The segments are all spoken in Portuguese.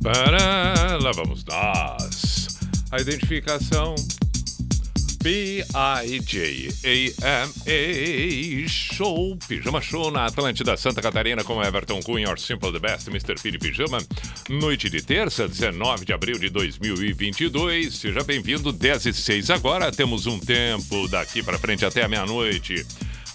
Para, lá vamos nós. A identificação B-I-J-A-M-A Show, Pijama Show na Atlântida Santa Catarina com Everton Cunha, Or Simple the Best, Mr. Piri Pijama. Noite de terça, 19 de abril de 2022. Seja bem-vindo, 10 e 6 agora. Temos um tempo daqui para frente até a meia-noite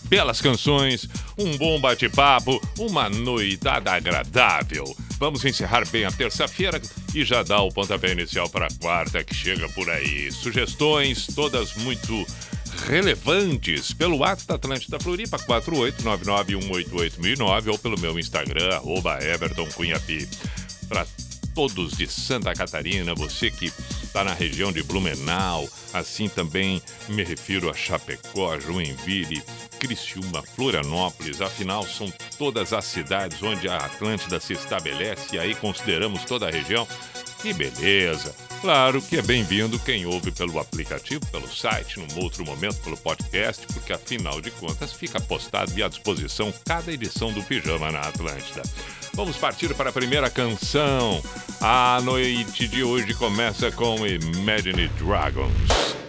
belas canções, um bom bate-papo, uma noitada agradável. Vamos encerrar bem a terça-feira e já dar o pontapé inicial para a quarta que chega por aí. Sugestões, todas muito relevantes, pelo WhatsApp da Atlântida Floripa, 48991881009 ou pelo meu Instagram, arroba Everton todos de Santa Catarina, você que está na região de Blumenau, assim também me refiro a Chapecó, Joinville, Criciúma, Florianópolis, afinal são todas as cidades onde a Atlântida se estabelece e aí consideramos toda a região. Que beleza! Claro que é bem-vindo quem ouve pelo aplicativo, pelo site, num outro momento pelo podcast, porque afinal de contas fica postado e à disposição cada edição do Pijama na Atlântida. Vamos partir para a primeira canção. A noite de hoje começa com Imagine Dragons.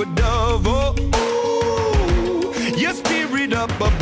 A dove. Oh, ooh, your spirit up above.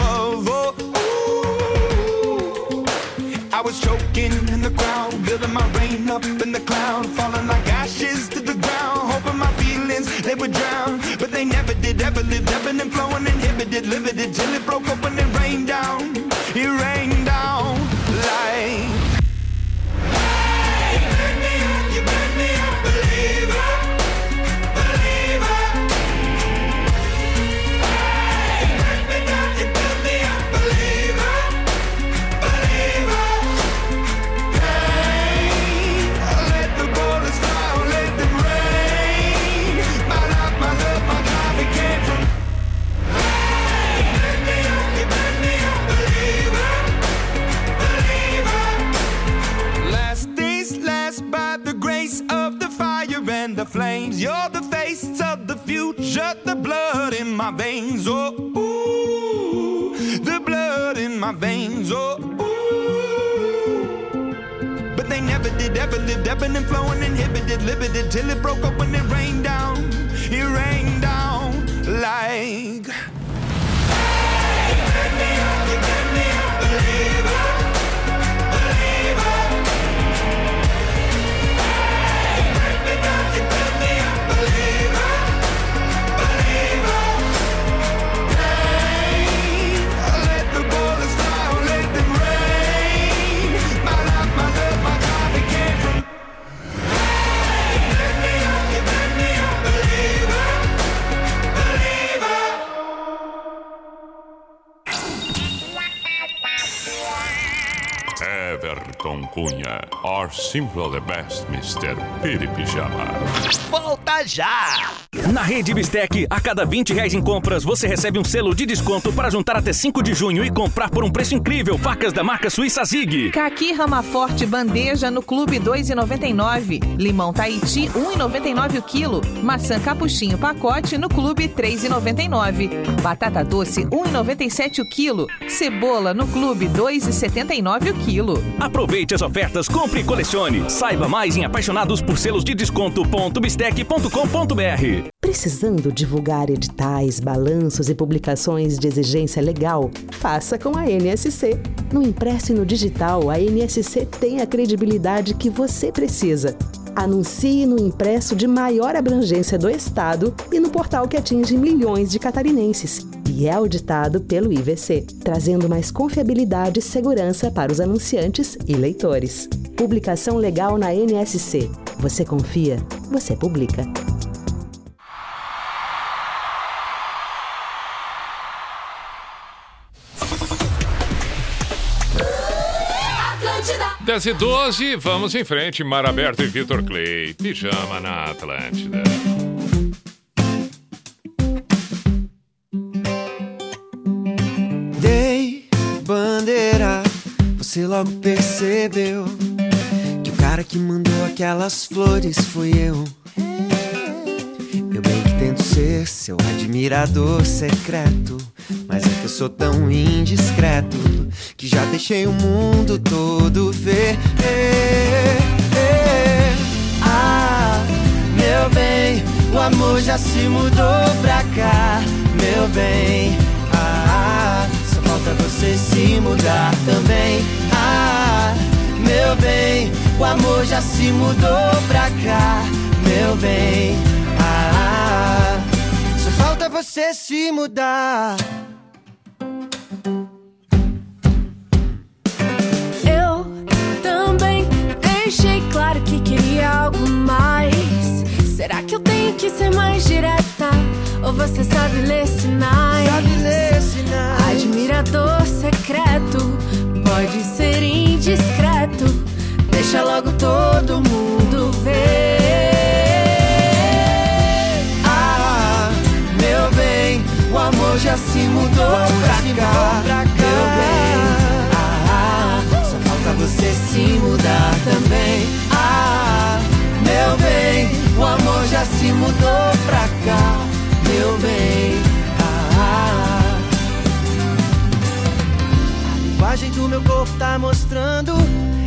Till it broke open Or simple the best, Mr. Piri Pijama. Volta já! Na Rede Bistec, a cada 20 reais em compras, você recebe um selo de desconto para juntar até 5 de junho e comprar por um preço incrível facas da marca Suíça Zig. Caqui Rama Forte Bandeja no Clube 2,99. Limão Tahiti 1,99 o quilo. Maçã Capuchinho Pacote no Clube 3,99. Batata Doce 1,97 o quilo. Cebola no Clube 2,79 o quilo. Aproveite as ofertas, compre e colecione. Saiba mais em apaixonados Precisando divulgar editais, balanços e publicações de exigência legal? Faça com a NSC. No impresso e no digital, a NSC tem a credibilidade que você precisa. Anuncie no impresso de maior abrangência do Estado e no portal que atinge milhões de catarinenses. E é auditado pelo IVC, trazendo mais confiabilidade e segurança para os anunciantes e leitores. Publicação legal na NSC. Você confia, você publica. 10 e 12, vamos em frente. Mar Aberto e Vitor Clay. Pijama na Atlântida. Dei bandeira, você logo percebeu que o cara que mandou aquelas flores fui eu. Ser seu admirador secreto, mas é que eu sou tão indiscreto que já deixei o mundo todo ver. Ah, meu bem, o amor já se mudou pra cá, meu bem. Ah, só falta você se mudar também. Ah, meu bem, o amor já se mudou pra cá, meu bem. Você se mudar. Eu também deixei claro que queria algo mais. Será que eu tenho que ser mais direta? Ou você sabe ler sinais? Sabe ler sinais. Admirador secreto, pode ser indiscreto. Deixa logo todo mundo ver. Se mudou pra cá, meu bem. Ah, só falta você se mudar também. Ah, meu bem, o amor já se mudou pra cá, meu bem. Ah, a linguagem do meu corpo tá mostrando.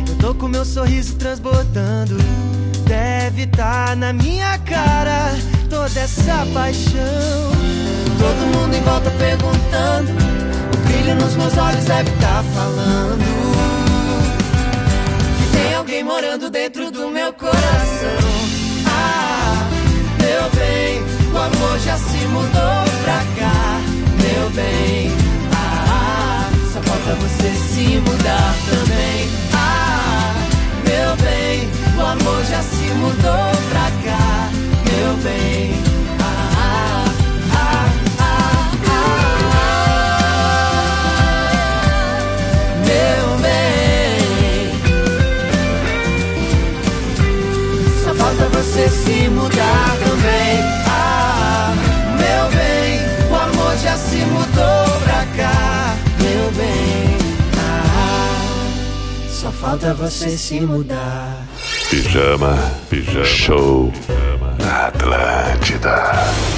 Eu tô com meu sorriso transbordando. Deve tá na minha cara toda essa paixão. Todo mundo em volta perguntando. O brilho nos meus olhos deve tá falando. Que tem alguém morando dentro do meu coração. Ah, meu bem, o amor já se mudou pra cá, meu bem. Ah, só falta você se mudar também. Ah, meu bem, o amor já se mudou pra cá, meu bem. Ah, ah, ah, meu bem. Só falta você se mudar também. Ah, meu bem, o amor já se mudou pra cá, meu bem. Ah, só falta você se mudar. Pijama, pijama. Show Atlântida.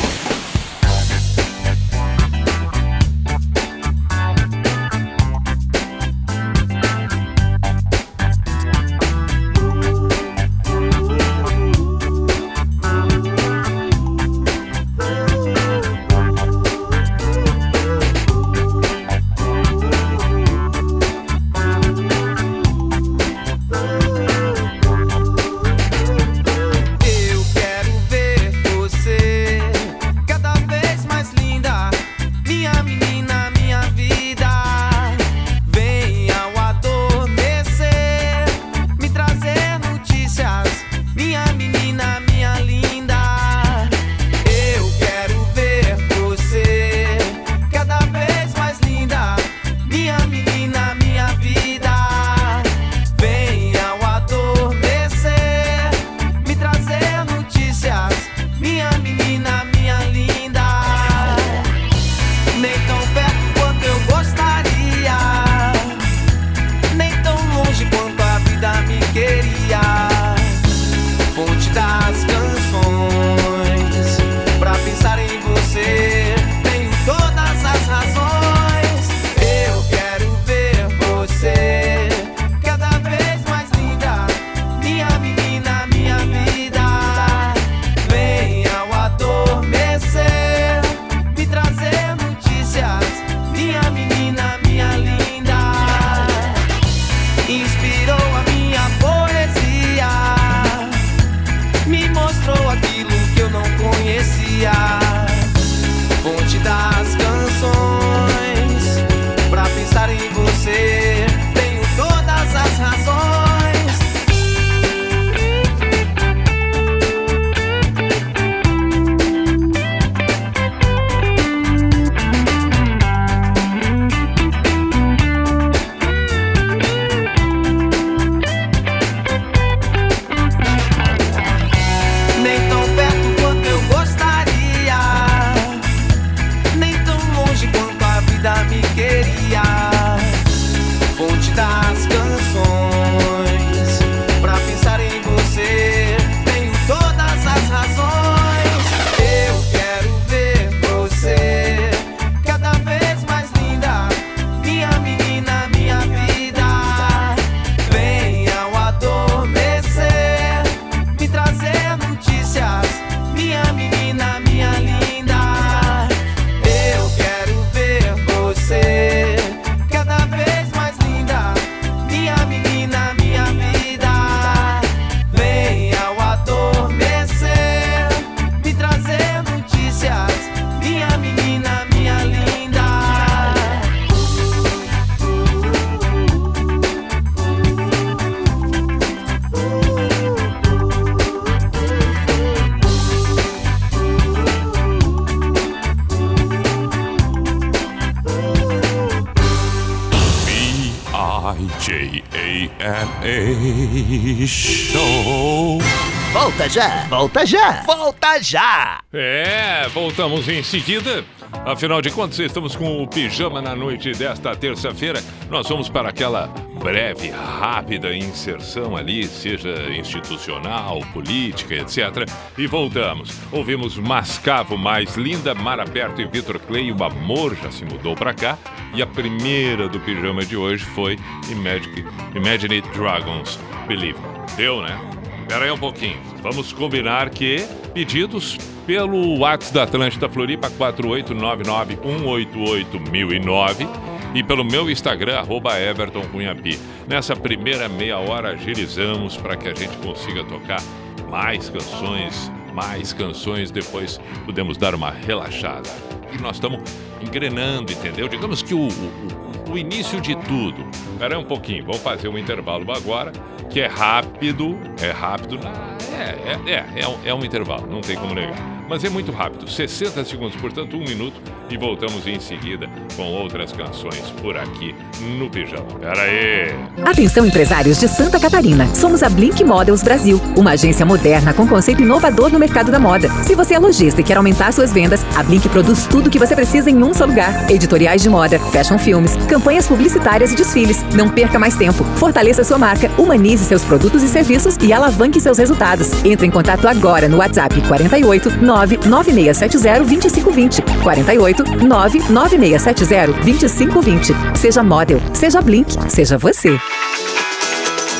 Já, volta já, volta já. É, voltamos em seguida. Afinal de contas, estamos com o pijama na noite desta terça-feira. Nós vamos para aquela breve, rápida inserção ali, seja institucional, política, etc. E voltamos. Ouvimos Mascavo Mais Linda, Mar Aberto e Vitor Clay. O amor já se mudou para cá. E a primeira do pijama de hoje foi Imagine, Imagine Dragons Believe. Deu, né? Espera aí um pouquinho. Vamos combinar que pedidos pelo WhatsApp da Atlântida Floripa 48991881009 e pelo meu Instagram, arroba Everton Cunhapi. Nessa primeira meia hora agilizamos para que a gente consiga tocar mais canções, mais canções, depois podemos dar uma relaxada. E nós estamos engrenando, entendeu? Digamos que o, o, o início de tudo. Espera um pouquinho, vamos fazer um intervalo agora, que é rápido, é rápido, é, é, é, é, um, é um intervalo, não tem como negar. Mas é muito rápido, 60 segundos, portanto, um minuto, e voltamos em seguida com outras canções por aqui no Pijama. Pera aí! Atenção empresários de Santa Catarina. Somos a Blink Models Brasil, uma agência moderna com conceito inovador no mercado da moda. Se você é lojista e quer aumentar suas vendas, a Blink produz tudo o que você precisa em um só lugar. Editoriais de moda, fashion filmes, campanhas publicitárias e desfiles. Não perca mais tempo. Fortaleça sua marca, humanize seus produtos e serviços e alavanque seus resultados. Entre em contato agora no WhatsApp 48 99670 2520. 48 99670 2520. Seja model, seja Blink, seja você.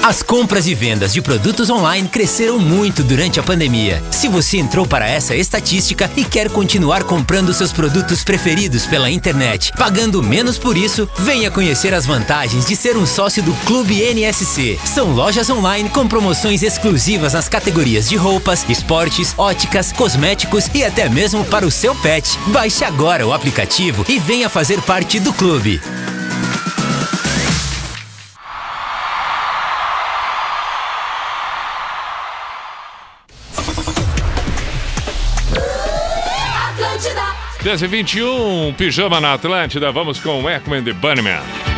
As compras e vendas de produtos online cresceram muito durante a pandemia. Se você entrou para essa estatística e quer continuar comprando seus produtos preferidos pela internet, pagando menos por isso, venha conhecer as vantagens de ser um sócio do Clube NSC. São lojas online com promoções exclusivas nas categorias de roupas, esportes, óticas, cosméticos e até mesmo para o seu pet. Baixe agora o aplicativo e venha fazer parte do clube. Atlântida. 10 e 21, Pijama na Atlântida. Vamos com Ekman the Bunnyman.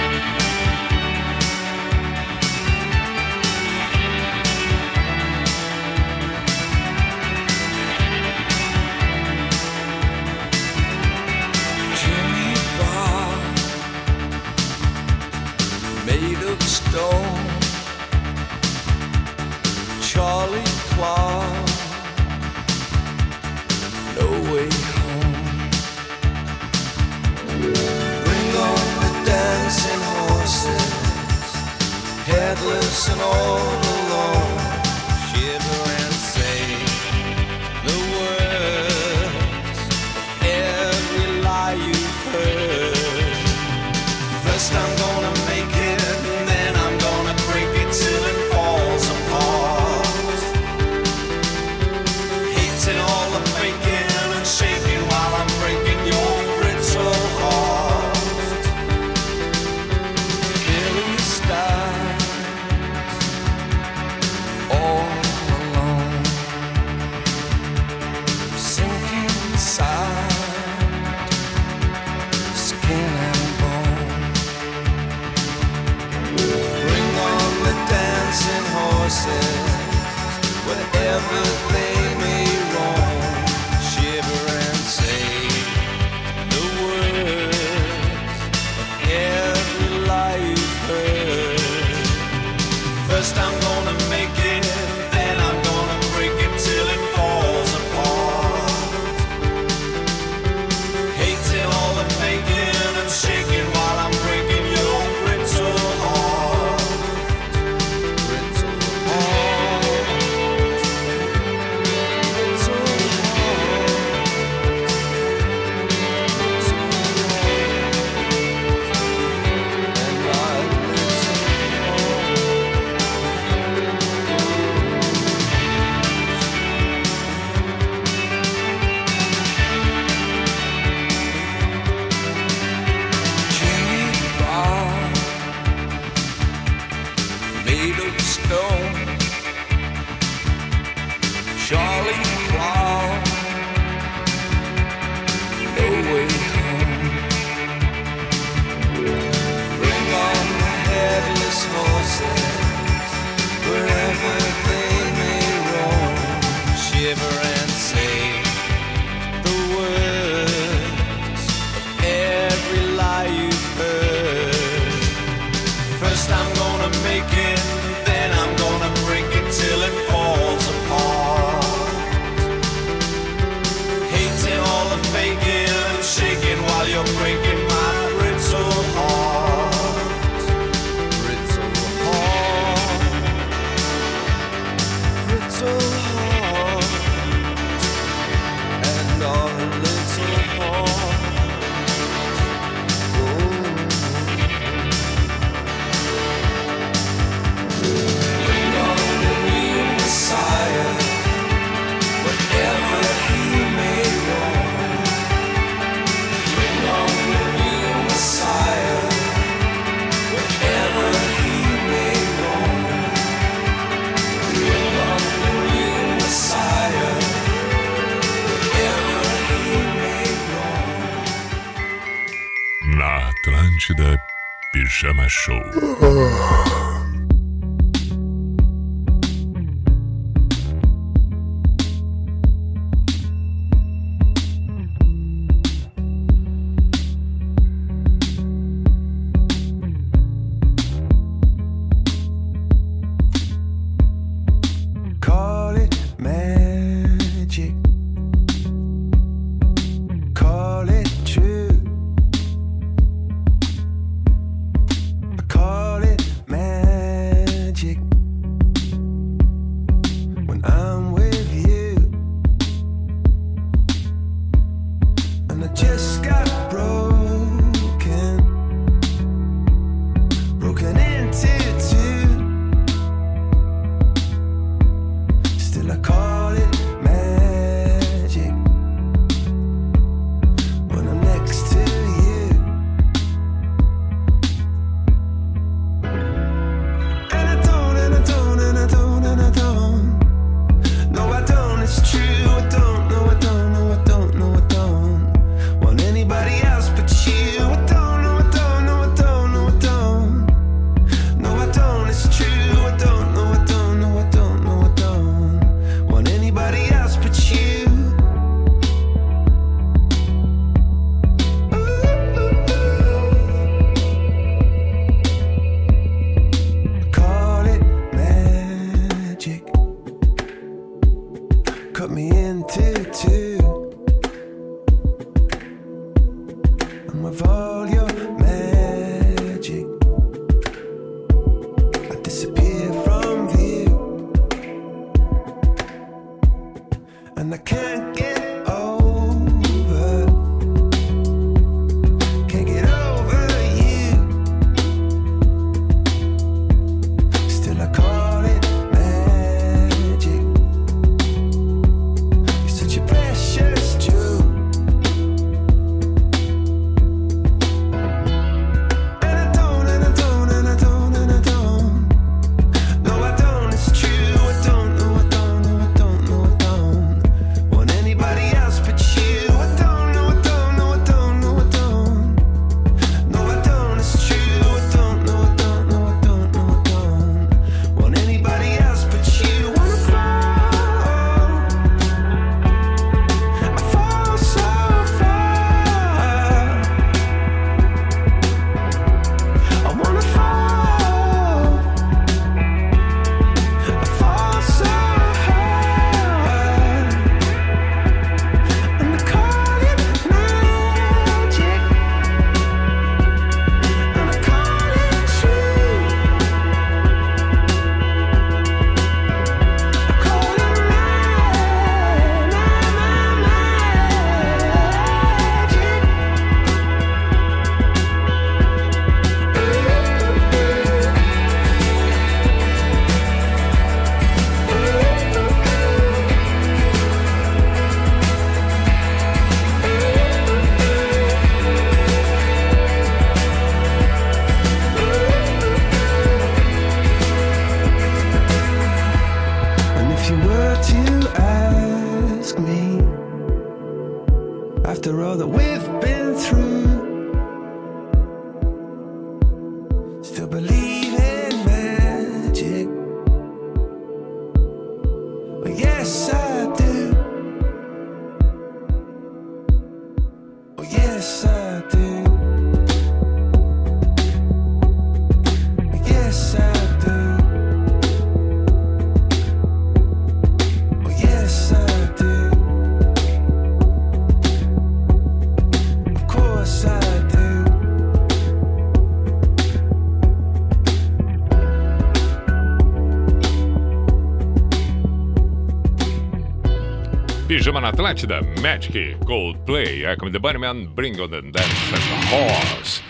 Atlântida, Magic, Coldplay, Echo the Bunnyman, Bring on the Dance and Horse.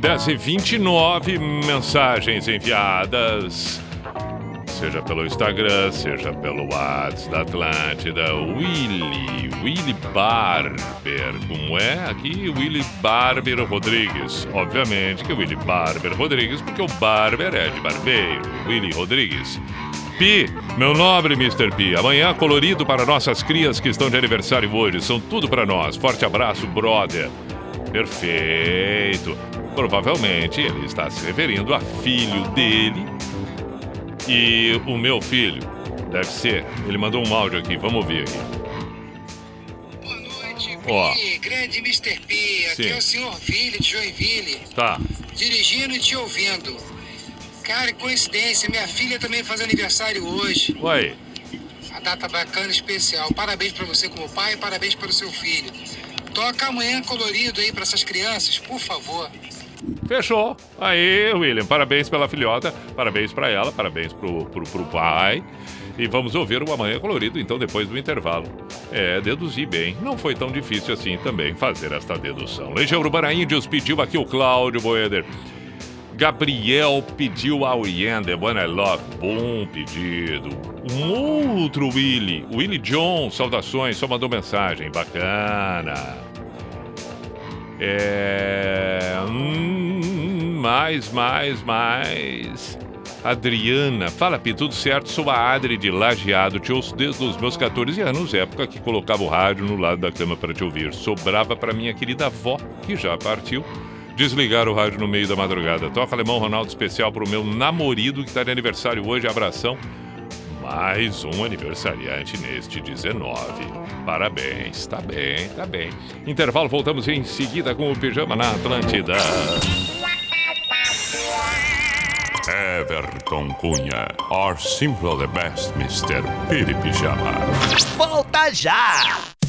10 e 29 mensagens enviadas. Seja pelo Instagram, seja pelo WhatsApp da Atlântida. Willy, Willy Barber. Como é aqui? Willy Barber Rodrigues. Obviamente que Willy Barber Rodrigues, porque o Barber é de barbeiro. Willy Rodrigues. Pi, meu nobre Mr. P, amanhã colorido para nossas crias que estão de aniversário hoje. São tudo para nós. Forte abraço, brother. Perfeito. Provavelmente ele está se referindo a filho dele e o meu filho. Deve ser. Ele mandou um áudio aqui. Vamos ouvir aqui. Ó. Grande Mr. P, aqui Sim. é o senhor Ville de Joinville. Tá. Dirigindo e te ouvindo. Cara, coincidência, minha filha também faz aniversário hoje. Ué, A data bacana, especial. Parabéns pra você como pai e parabéns para o seu filho. Toca amanhã colorido aí pra essas crianças, por favor. fechou. Aí, William, parabéns pela filhota, parabéns pra ela, parabéns pro, pro, pro pai. E vamos ouvir o Amanhã Colorido, então, depois do intervalo. É, deduzir bem. Não foi tão difícil assim também fazer esta dedução. Legião Urbana Índios pediu aqui o Cláudio Boeder. Gabriel pediu ao Ian The I Love. Bom pedido. Um outro Willy. Willy John, saudações. Só mandou mensagem. Bacana. É. hum, mais, mais, mais. Adriana, fala Pi, tudo certo? Sou a Adri de Lajeado, te ouço desde os meus 14 anos, época que colocava o rádio no lado da cama para te ouvir. Sobrava para minha querida avó, que já partiu, desligar o rádio no meio da madrugada. Toca Alemão Ronaldo especial pro meu namorado que tá de aniversário hoje, abração. Mais um aniversariante neste 19. Parabéns, tá bem, tá bem. Intervalo, voltamos em seguida com o Pijama na Atlântida. Everton Cunha, or simply the best, Mr. Piri Pijama. Volta já!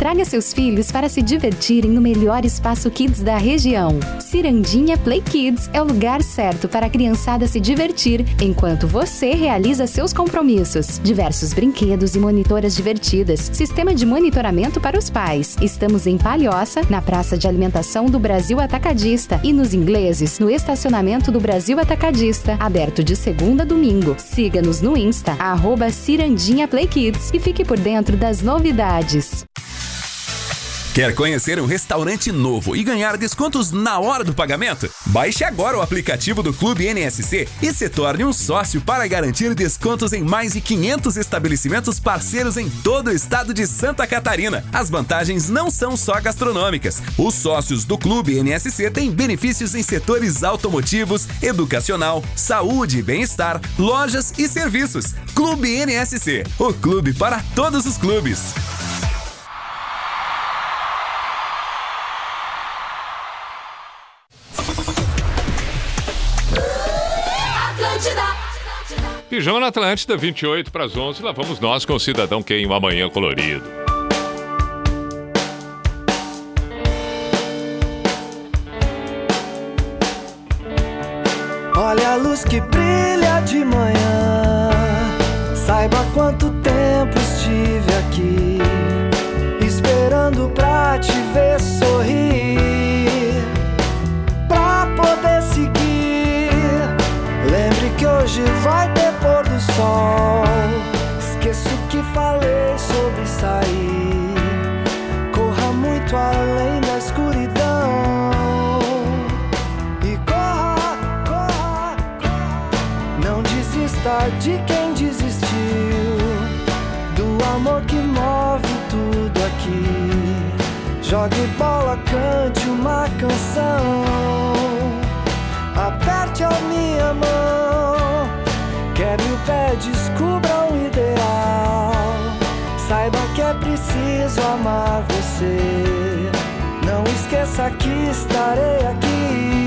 Traga seus filhos para se divertirem no melhor espaço kids da região. Cirandinha Play Kids é o lugar certo para a criançada se divertir enquanto você realiza seus compromissos. Diversos brinquedos e monitoras divertidas, sistema de monitoramento para os pais. Estamos em Palhoça, na Praça de Alimentação do Brasil Atacadista e nos ingleses, no estacionamento do Brasil Atacadista, aberto de segunda a domingo. Siga-nos no Insta, arroba Cirandinha Play Kids e fique por dentro das novidades. Quer conhecer um restaurante novo e ganhar descontos na hora do pagamento? Baixe agora o aplicativo do Clube NSC e se torne um sócio para garantir descontos em mais de 500 estabelecimentos parceiros em todo o estado de Santa Catarina. As vantagens não são só gastronômicas. Os sócios do Clube NSC têm benefícios em setores automotivos, educacional, saúde e bem-estar, lojas e serviços. Clube NSC, o clube para todos os clubes. Pijama na Atlântida, 28 para as 11. Lá vamos nós com o Cidadão Quem, o Amanhã Colorido. Olha a luz que brilha de manhã. Saiba quanto tempo estive aqui, esperando pra te ver sorrir, pra poder seguir. Lembre que hoje vai ter sol. Esqueço que falei sobre sair. Corra muito além da escuridão. E corra, corra, não desista de quem desistiu. Do amor que move tudo aqui. Jogue bola, cante uma canção. Aperte a minha mão. O descubra um ideal. Saiba que é preciso amar você. Não esqueça que estarei aqui.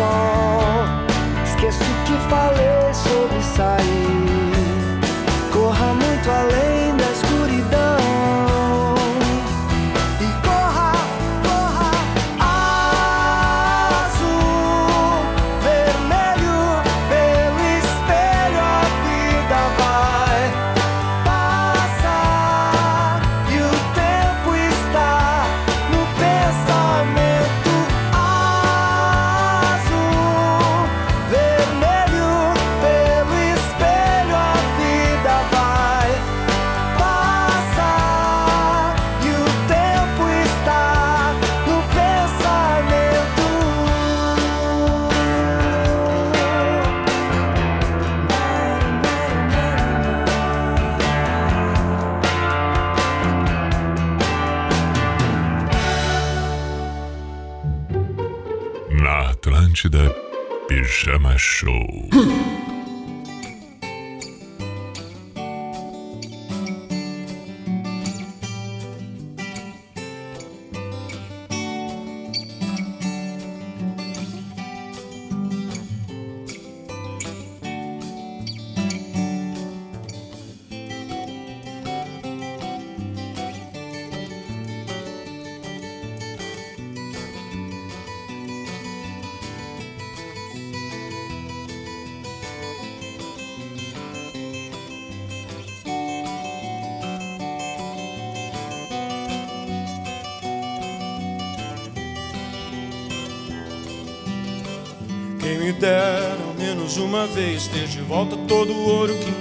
Sol. Esqueço que falei sobre sair. Corra muito além Show.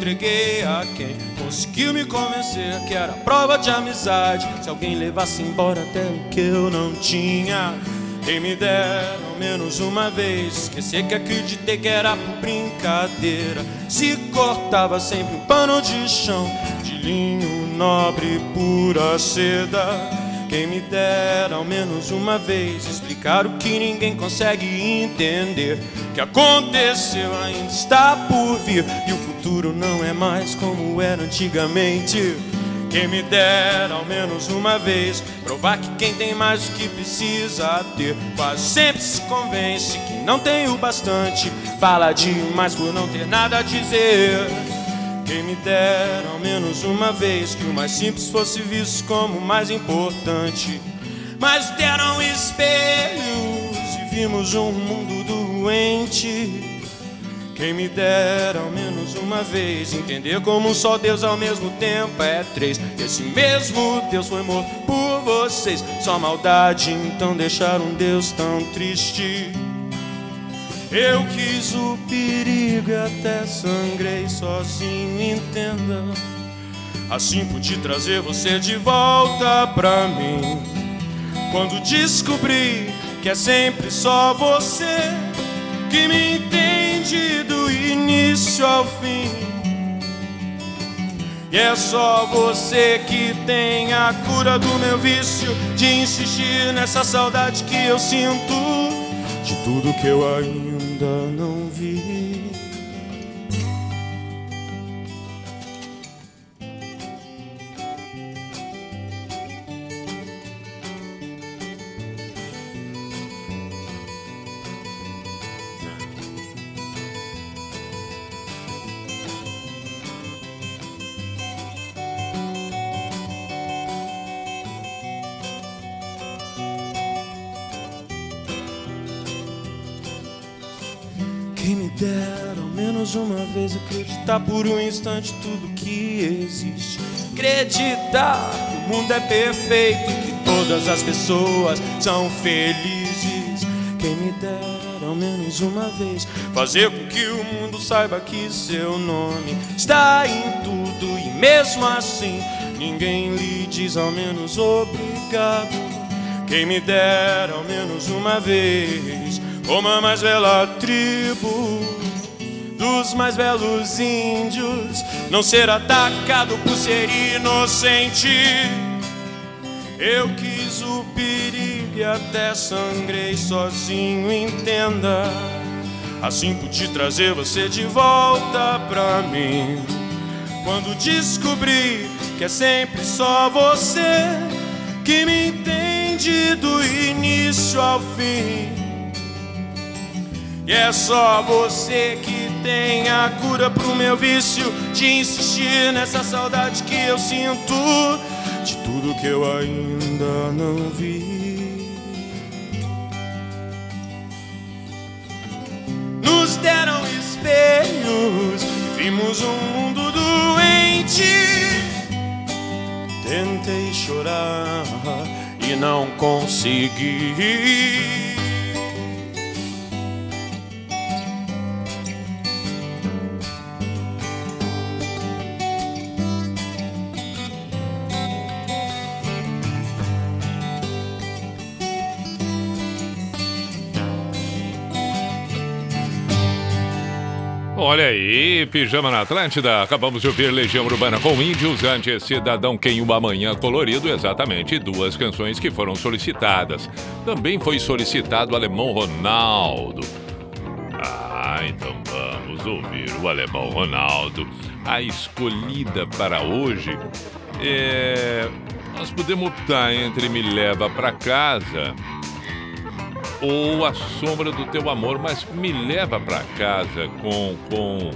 entreguei a quem conseguiu me convencer que era prova de amizade. Se alguém levasse embora até o que eu não tinha. Quem me dera ao menos uma vez esquecer que acreditei que era por brincadeira. Se cortava sempre um pano de chão de linho nobre pura seda. Quem me dera ao menos uma vez explicar o que ninguém consegue entender. Que aconteceu ainda está por vir e o futuro não é mais como era antigamente. Quem me dera ao menos uma vez provar que quem tem mais do que precisa ter quase sempre se convence que não tem o bastante. Fala demais por não ter nada a dizer. Quem me dera ao menos uma vez que o mais simples fosse visto como o mais importante. Mas deram espelhos e vimos um mundo doente. Quem me dera ao menos uma vez entender como só Deus ao mesmo tempo é três. Esse mesmo Deus foi morto por vocês. Só maldade então deixar um Deus tão triste. Eu quis o perigo e até sangrei sozinho, entenda. Assim pude trazer você de volta pra mim. Quando descobri que é sempre só você que me entende do início ao fim. E é só você que tem a cura do meu vício de insistir nessa saudade que eu sinto de tudo que eu ainda não vi. Dera ao menos uma vez acreditar por um instante tudo que existe. Acreditar que o mundo é perfeito, que todas as pessoas são felizes. Quem me dera ao menos uma vez fazer com que o mundo saiba que seu nome está em tudo e mesmo assim ninguém lhe diz ao menos obrigado. Quem me dera ao menos uma vez como a mais bela tribo dos mais belos índios, não ser atacado por ser inocente. Eu quis o perigo e até sangrei sozinho, entenda. Assim pude trazer você de volta pra mim. Quando descobri que é sempre só você que me entende do início ao fim. E é só você que tem a cura pro meu vício de insistir nessa saudade que eu sinto de tudo que eu ainda não vi. Nos deram espelhos, vimos um mundo doente. Tentei chorar e não consegui. Olha aí, Pijama na Atlântida. Acabamos de ouvir Legião Urbana com Índios, antes Cidadão Quem Uma Manhã Colorido, exatamente duas canções que foram solicitadas. Também foi solicitado o Alemão Ronaldo. Ah, então vamos ouvir o Alemão Ronaldo. A escolhida para hoje é. Nós podemos optar entre Me Leva Pra Casa ou A Sombra do Teu Amor, mas Me Leva Pra Casa com, com,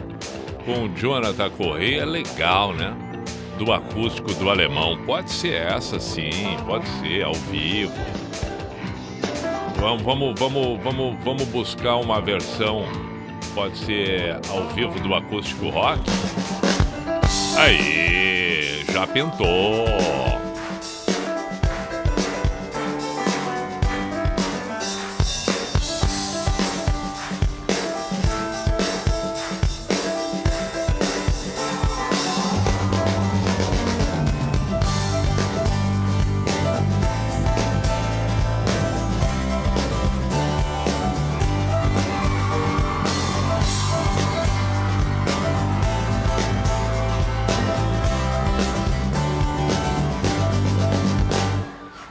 com Jonathan Correia é legal, né? Do acústico do alemão. Pode ser essa, sim, pode ser, ao vivo. Vamos, vamos, vamos, vamos, vamos buscar uma versão, pode ser ao vivo do acústico rock. Aí, já pintou.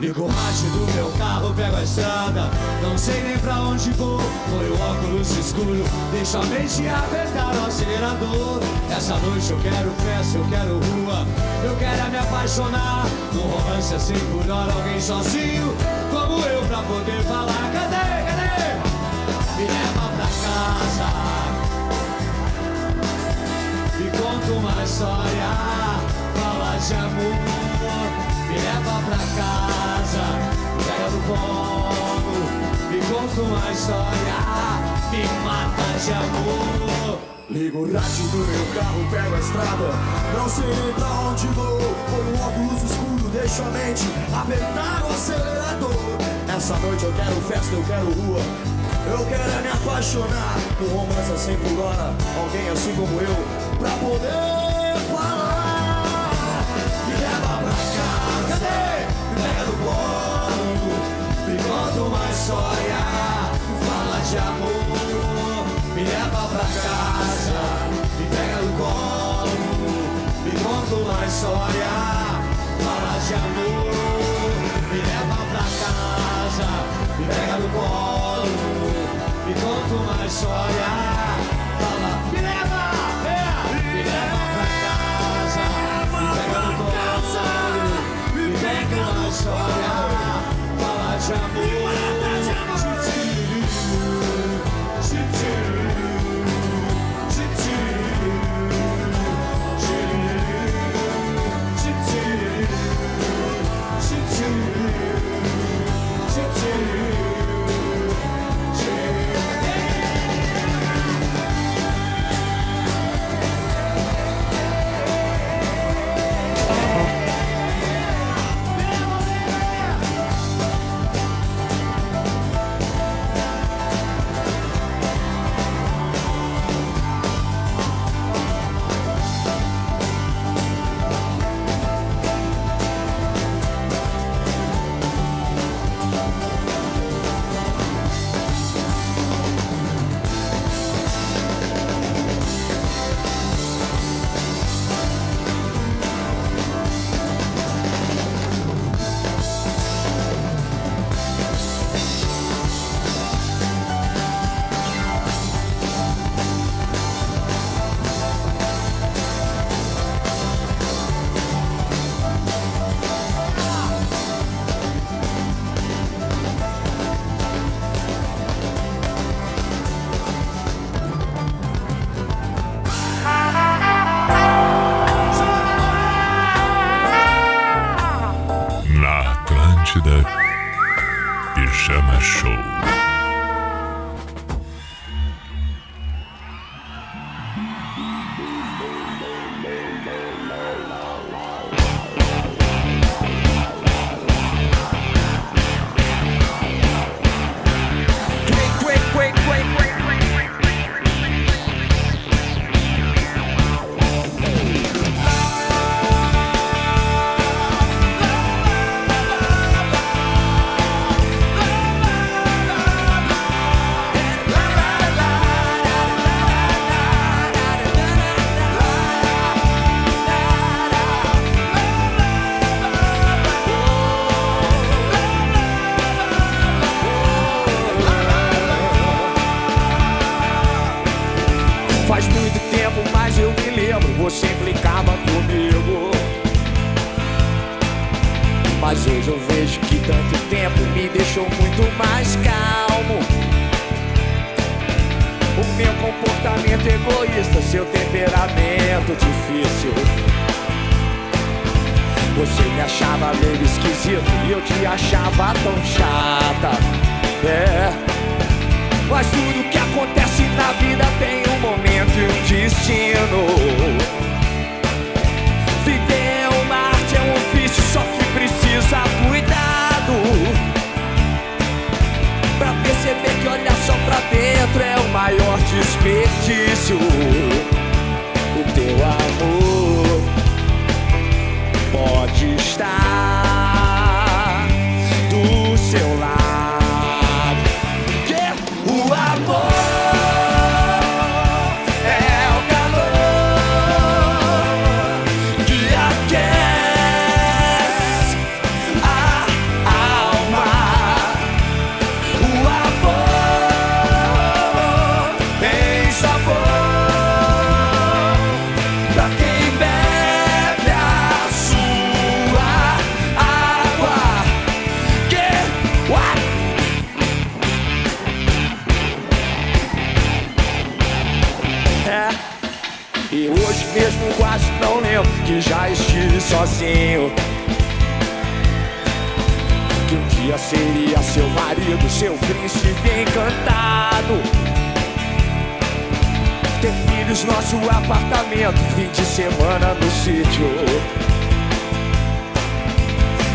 Ligo o rádio do meu carro, pego a estrada. Não sei nem pra onde vou. Põe o óculos escuro. Deixa a mente apertar o acelerador. Essa noite eu quero festa, eu quero rua. Eu quero é me apaixonar. Num romance assim por hora Alguém sozinho. Como eu pra poder falar. Cadê, cadê? Me leva pra casa. Me conta uma história. Fala de amor colo, me conta uma história, me mata de amor. Ligo o rádio do meu carro, pego a estrada Não sei pra onde vou Põe um óculos escuro, deixo a mente Apertar o acelerador Essa noite eu quero festa, eu quero rua Eu quero é me apaixonar Um romance assim por hora Alguém assim como eu Pra poder pra casa, me pega no colo, me conta uma história, fala de amor. Me leva pra casa, me pega no colo, me conta uma história, fala, me leva, é, me leva pra casa, me pega no colo, me conta uma história, fala de amor. Você me achava meio esquisito e eu te achava tão chata. É. Mas tudo que acontece na vida tem um momento e um destino. Viver é uma arte, é um ofício, só que precisa cuidado. Pra perceber que olhar só pra dentro é o maior desperdício. O teu amor pode que já estive sozinho. Que um dia seria seu marido, seu príncipe encantado. Ter filhos, nosso apartamento, fim de semana no sítio.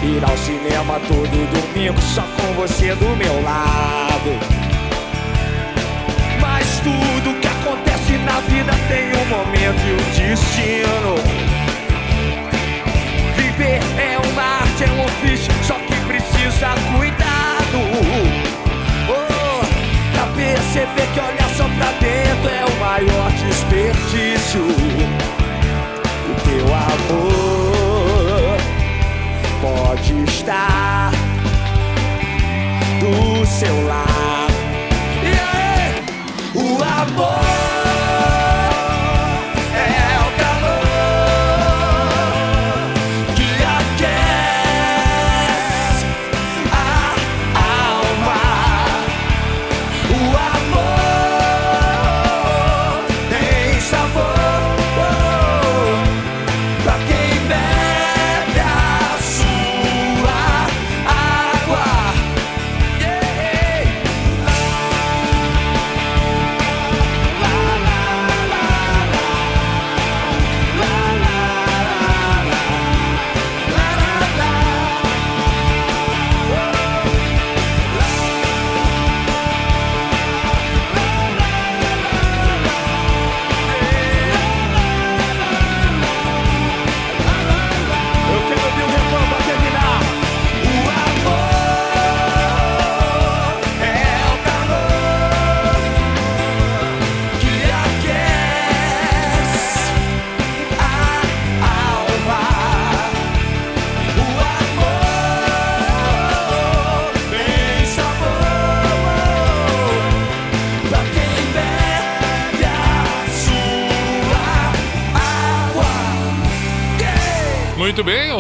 Ir ao cinema todo domingo só com você do meu lado. Mas tudo que acontece na vida tem um momento e um destino. É uma arte, é um ofício, só que precisa cuidado. Oh, pra perceber que olhar só pra dentro é o maior desperdício. O teu amor pode estar do seu lado. E aí? O amor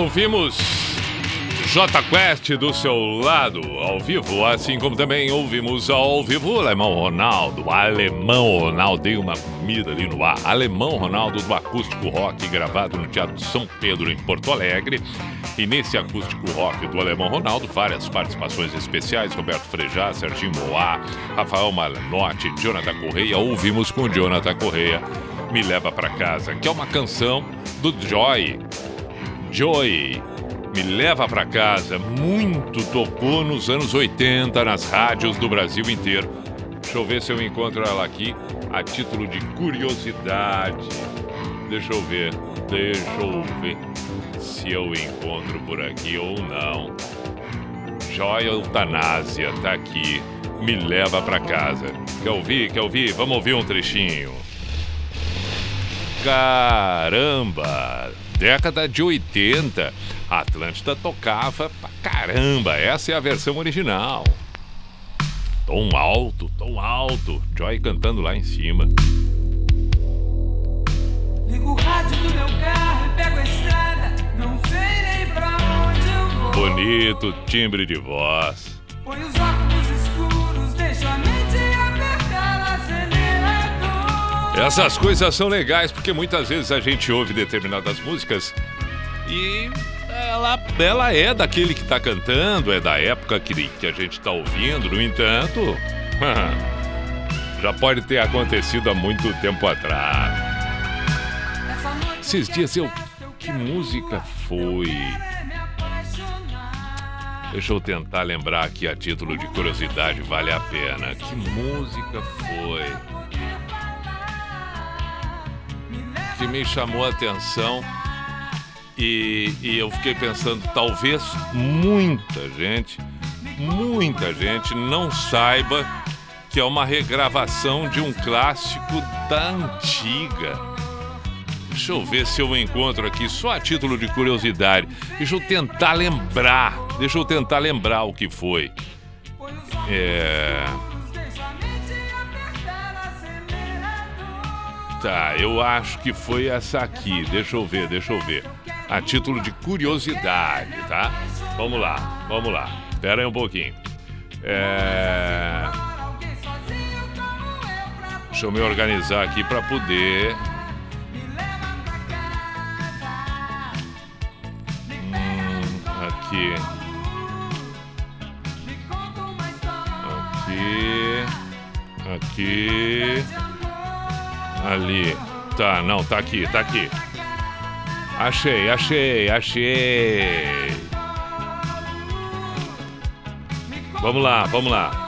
ouvimos J Quest do seu lado, ao vivo, assim como também ouvimos ao vivo o Alemão Ronaldo. Alemão Ronaldo, dei uma comida ali no ar. Alemão Ronaldo do Acústico Rock, gravado no Teatro São Pedro, em Porto Alegre. E nesse Acústico Rock do Alemão Ronaldo, várias participações especiais: Roberto Frejá, Serginho Moá, Rafael Malanotti, Jonathan Correia. Ouvimos com Jonathan Correia, Me Leva Pra Casa, que é uma canção do Joy. Joy, me leva pra casa, muito tocou nos anos 80 nas rádios do Brasil inteiro. Deixa eu ver se eu encontro ela aqui a título de curiosidade. Deixa eu ver, deixa eu ver se eu encontro por aqui ou não. Joia Eutanásia tá aqui, me leva pra casa. Quer ouvir? Quer ouvir? Vamos ouvir um trechinho. Caramba! Década de 80. A Atlântida tocava pra caramba. Essa é a versão original. Tom alto, tom alto. Joy cantando lá em cima. Ligo o rádio do meu carro e pego a estrada. Não sei nem pra onde eu vou. Bonito timbre de voz. Põe os óculos Essas coisas são legais porque muitas vezes a gente ouve determinadas músicas e ela, ela é daquele que tá cantando, é da época que, que a gente tá ouvindo. No entanto, já pode ter acontecido há muito tempo atrás. Esses dias eu. Que música foi? Deixa eu tentar lembrar aqui a título de curiosidade, vale a pena. Que música foi? Que me chamou a atenção e, e eu fiquei pensando, talvez muita gente, muita gente não saiba que é uma regravação de um clássico da antiga. Deixa eu ver se eu encontro aqui, só a título de curiosidade. Deixa eu tentar lembrar. Deixa eu tentar lembrar o que foi. É. Tá, eu acho que foi essa aqui. Deixa eu ver, deixa eu ver. A título de curiosidade, tá? Vamos lá, vamos lá. Espera aí um pouquinho. É... Deixa eu me organizar aqui para poder. Hum, aqui. Aqui. Aqui. Ali. Tá, não, tá aqui, tá aqui. Achei, achei, achei. Vamos lá, vamos lá.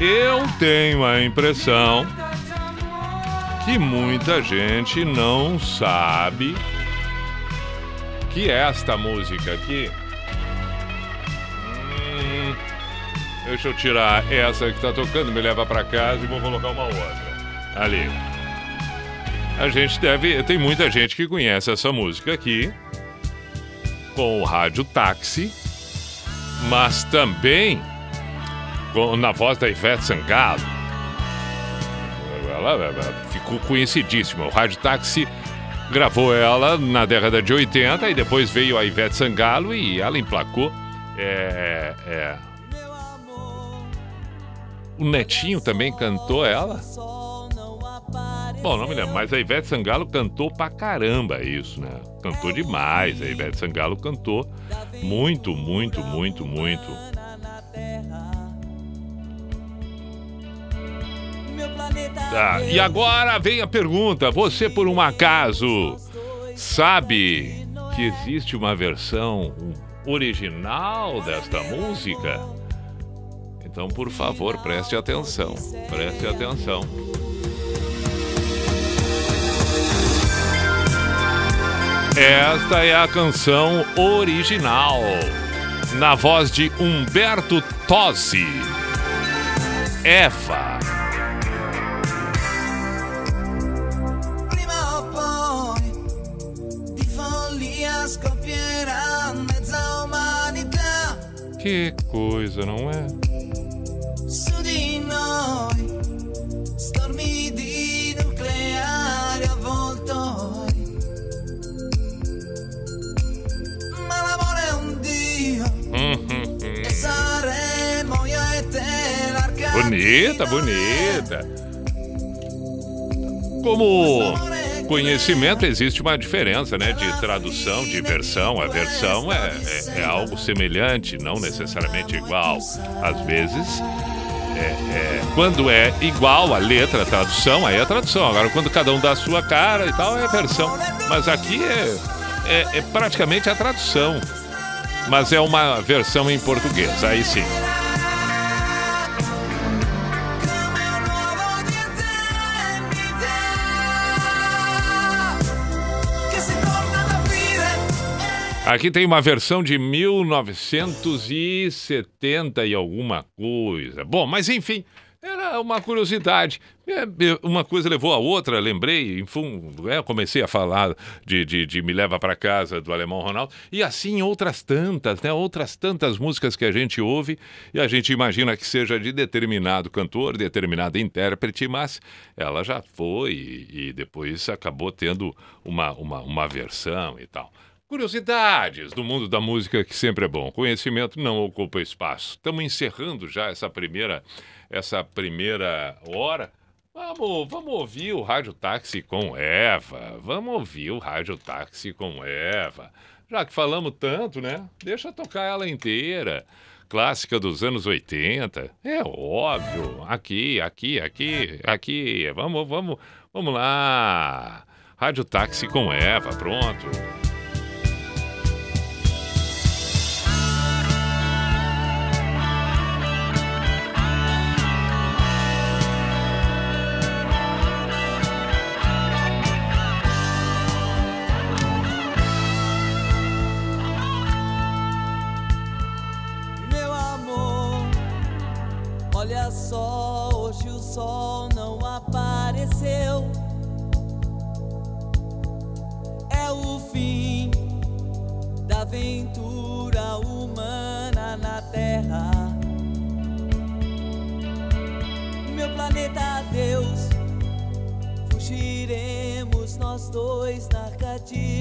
Eu tenho a impressão que muita gente não sabe que esta música aqui. Hum, deixa eu tirar essa que tá tocando, me leva para casa e vou colocar uma outra. Ali. A gente deve. Tem muita gente que conhece essa música aqui com o rádio táxi, mas também com, na voz da Ivete Sangalo. Ela, ela ficou conhecidíssima. O rádio táxi gravou ela na década de 80 e depois veio a Ivete Sangalo e ela emplacou. É, é. O Netinho também cantou ela. Bom, não me lembro, mas a Ivete Sangalo cantou pra caramba isso, né? Cantou demais. A Ivete Sangalo cantou muito, muito, muito, muito. Tá, e agora vem a pergunta: você por um acaso sabe que existe uma versão original desta música? Então, por favor, preste atenção. Preste atenção. Esta é a canção original, na voz de Humberto Tosi. Eva. Que coisa, não é? su di noi. bonita, bonita. Como conhecimento existe uma diferença, né? De tradução, de versão. A versão é, é, é algo semelhante, não necessariamente igual. Às vezes é, é, quando é igual a letra, a tradução, aí é a tradução. Agora, quando cada um dá a sua cara e tal, é a versão. Mas aqui é, é, é praticamente a tradução. Mas é uma versão em português, aí sim. Aqui tem uma versão de 1970 e alguma coisa. Bom, mas enfim, era uma curiosidade. É, Uma coisa levou a outra, lembrei, enfim, é, comecei a falar de, de, de Me Leva para Casa do Alemão Ronaldo, e assim outras tantas, né? Outras tantas músicas que a gente ouve e a gente imagina que seja de determinado cantor, determinado intérprete, mas ela já foi e, e depois acabou tendo uma, uma, uma versão e tal. Curiosidades do mundo da música que sempre é bom. Conhecimento não ocupa espaço. Estamos encerrando já essa primeira essa primeira hora. Vamos, vamos ouvir o Rádio Táxi com Eva. Vamos ouvir o Rádio Táxi com Eva. Já que falamos tanto, né? Deixa tocar ela inteira. Clássica dos anos 80. É óbvio. Aqui, aqui, aqui, aqui. Vamos, vamos, vamos lá. Rádio Táxi com Eva, pronto. De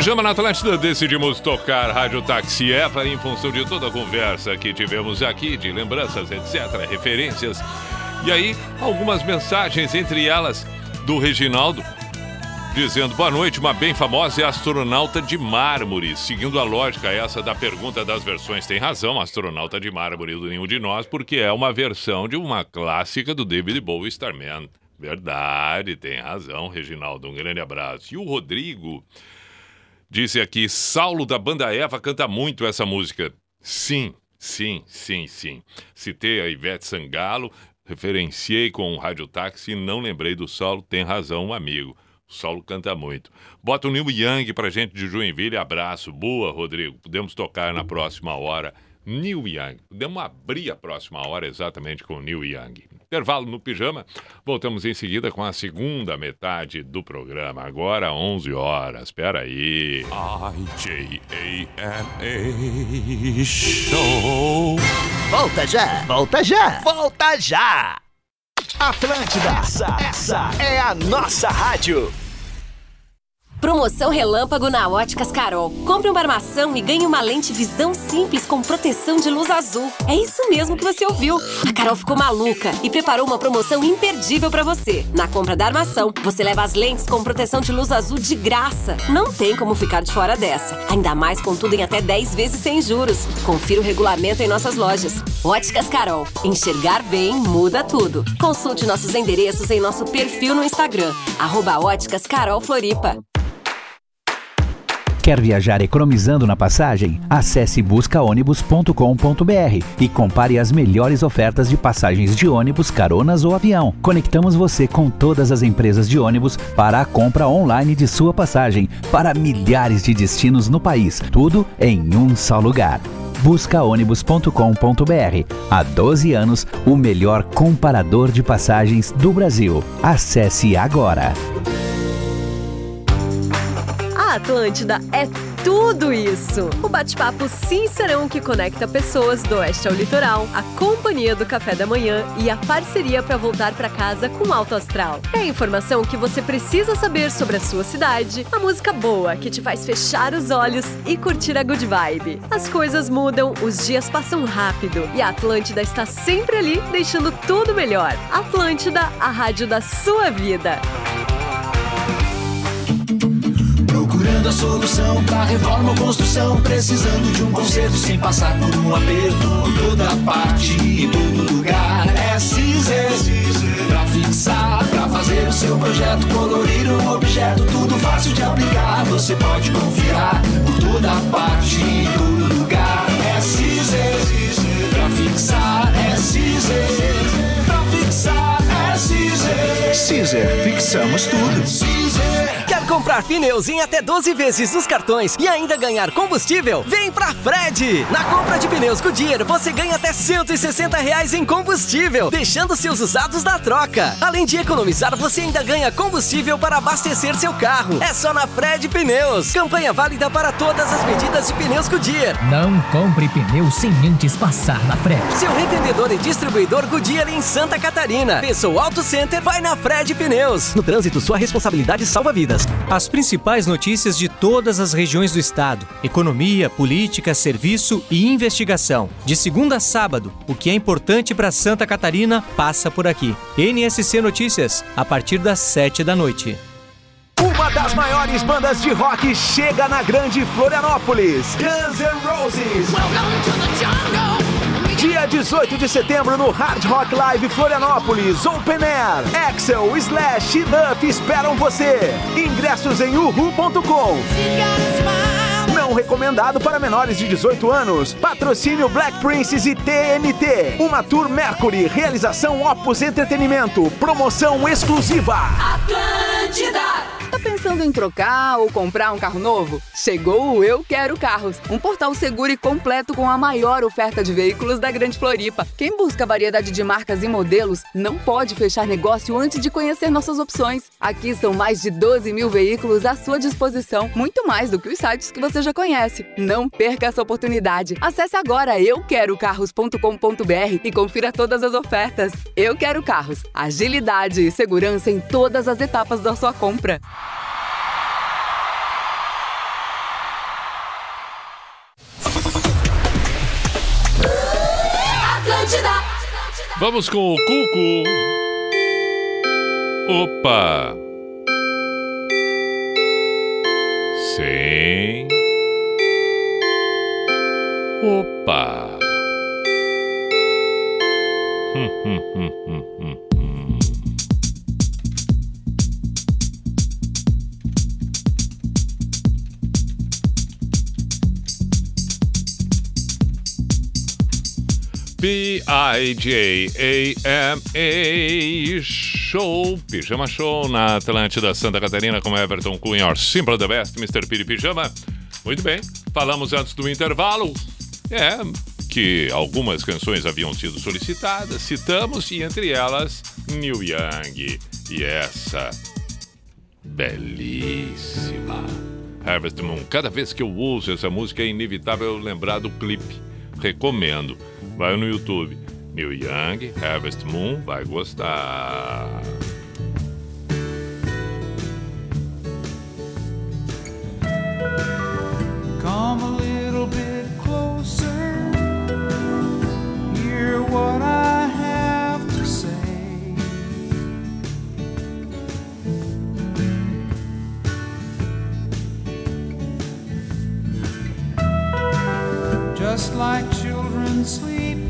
Pijama na Atlântida, decidimos tocar Rádio Táxi Eva em função de toda a conversa que tivemos aqui, de lembranças, etc., referências. E aí, algumas mensagens, entre elas do Reginaldo, dizendo boa noite, uma bem famosa é astronauta de mármore. Seguindo a lógica essa da pergunta das versões, tem razão, astronauta de mármore do nenhum de nós, porque é uma versão de uma clássica do David Bowie, Starman. Verdade, tem razão, Reginaldo. Um grande abraço. E o Rodrigo disse aqui: Saulo da banda Eva canta muito essa música. Sim, sim, sim, sim. Citei a Ivete Sangalo, referenciei com o Rádio Táxi e não lembrei do Saulo. Tem razão, um amigo. O Saulo canta muito. Bota o Neil Young pra gente de Joinville. Abraço. Boa, Rodrigo. Podemos tocar na próxima hora. Neil Young. Podemos abrir a próxima hora exatamente com o Neil Young. Intervalo no pijama. Voltamos em seguida com a segunda metade do programa. Agora 11 horas. Espera aí. I-J-A-N-A Show. Volta já, volta já, volta já. Atlântida, essa, essa é a nossa rádio. Promoção Relâmpago na Óticas Carol. Compre uma armação e ganhe uma lente visão simples com proteção de luz azul. É isso mesmo que você ouviu. A Carol ficou maluca e preparou uma promoção imperdível para você. Na compra da armação, você leva as lentes com proteção de luz azul de graça. Não tem como ficar de fora dessa. Ainda mais com tudo em até 10 vezes sem juros. Confira o regulamento em nossas lojas. Óticas Carol. Enxergar bem muda tudo. Consulte nossos endereços em nosso perfil no Instagram. Arroba Óticas Carol Floripa. Quer viajar economizando na passagem? Acesse buscaônibus.com.br e compare as melhores ofertas de passagens de ônibus, caronas ou avião. Conectamos você com todas as empresas de ônibus para a compra online de sua passagem para milhares de destinos no país. Tudo em um só lugar. Buscaônibus.com.br. Há 12 anos, o melhor comparador de passagens do Brasil. Acesse agora. A Atlântida é tudo isso. O bate-papo sincerão que conecta pessoas do oeste ao litoral, a companhia do café da manhã e a parceria para voltar para casa com alto astral. É a informação que você precisa saber sobre a sua cidade, a música boa que te faz fechar os olhos e curtir a good vibe. As coisas mudam, os dias passam rápido e a Atlântida está sempre ali, deixando tudo melhor. Atlântida, a rádio da sua vida. Procurando a solução pra reforma ou construção Precisando de um conserto sem passar por um aperto Por toda parte e todo lugar. É Cizer Pra fixar, pra fazer o seu projeto Colorir um objeto, tudo fácil de aplicar. Você pode confiar Por toda parte e todo lugar. É Cizer Pra fixar, é Cizer Pra fixar, é Cizer Caesar, fixamos tudo. Comprar pneus em até 12 vezes nos cartões e ainda ganhar combustível? Vem pra Fred! Na compra de pneus Goodyear, você ganha até 160 reais em combustível, deixando seus usados na troca. Além de economizar, você ainda ganha combustível para abastecer seu carro. É só na Fred Pneus. Campanha válida para todas as medidas de pneus Goodyear. Não compre pneu sem antes passar na Fred. Seu revendedor e distribuidor Goodyear em Santa Catarina. Pensou Auto Center, vai na Fred Pneus. No trânsito, sua responsabilidade salva vidas. As principais notícias de todas as regiões do estado: economia, política, serviço e investigação. De segunda a sábado, o que é importante para Santa Catarina passa por aqui. NSC Notícias, a partir das 7 da noite. Uma das maiores bandas de rock chega na grande Florianópolis. Guns N' Roses. Dia 18 de setembro no Hard Rock Live Florianópolis, Open Air. Axel, Slash e Duff esperam você. Ingressos em uhu.com. Não recomendado para menores de 18 anos. Patrocínio Black Princess e TNT. Uma Tour Mercury. Realização Opus Entretenimento. Promoção exclusiva. Atlântida! Tá pensando em trocar ou comprar um carro novo? Chegou o Eu Quero Carros, um portal seguro e completo com a maior oferta de veículos da Grande Floripa. Quem busca variedade de marcas e modelos não pode fechar negócio antes de conhecer nossas opções. Aqui são mais de 12 mil veículos à sua disposição, muito mais do que os sites que você já conhece. Não perca essa oportunidade. Acesse agora euquerocarros.com.br e confira todas as ofertas. Eu Quero Carros, agilidade e segurança em todas as etapas da sua compra. Vamos com o Cuco. Opa! Sim. Opa! Hum, hum, hum, hum. P-I-J-A-M-A Show, Pijama Show na Atlântida Santa Catarina com Everton Cunha, or Simple the Best, Mr. Piri Pijama. Muito bem, falamos antes do intervalo, é, que algumas canções haviam sido solicitadas, citamos, e entre elas, Neil Young. E essa, belíssima, Harvest Moon. Cada vez que eu ouço essa música é inevitável lembrar do clipe. Recomendo. Vai no YouTube. Neil Young, Harvest Moon, vai gostar. Come a little bit closer. Hear what I have to say. Just like sleep.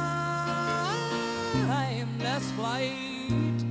timeless flight.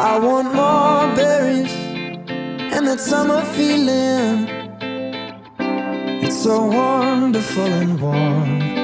I want more berries and that summer feeling. It's so wonderful and warm.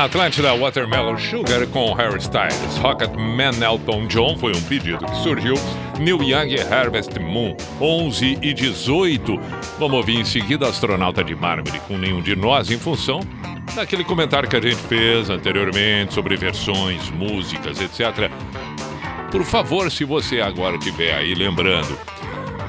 Na Atlântida Watermelon Sugar com Harry Styles. Rocketman Elton John foi um pedido que surgiu. Neil Young Harvest Moon, 11 e 18. Vamos ouvir em seguida Astronauta de Mármore com nenhum de nós, em função daquele comentário que a gente fez anteriormente sobre versões, músicas, etc. Por favor, se você agora estiver aí lembrando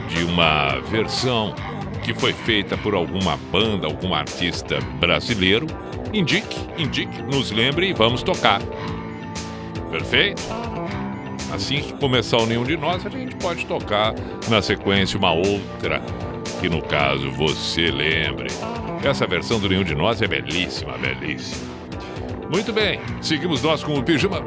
de uma versão que foi feita por alguma banda, algum artista brasileiro, indique, indique, nos lembre e vamos tocar. Perfeito? Assim que começar o nenhum de nós, a gente pode tocar na sequência uma outra, que no caso você lembre. Essa versão do nenhum de nós é belíssima, belíssima. Muito bem, seguimos nós com o pijama.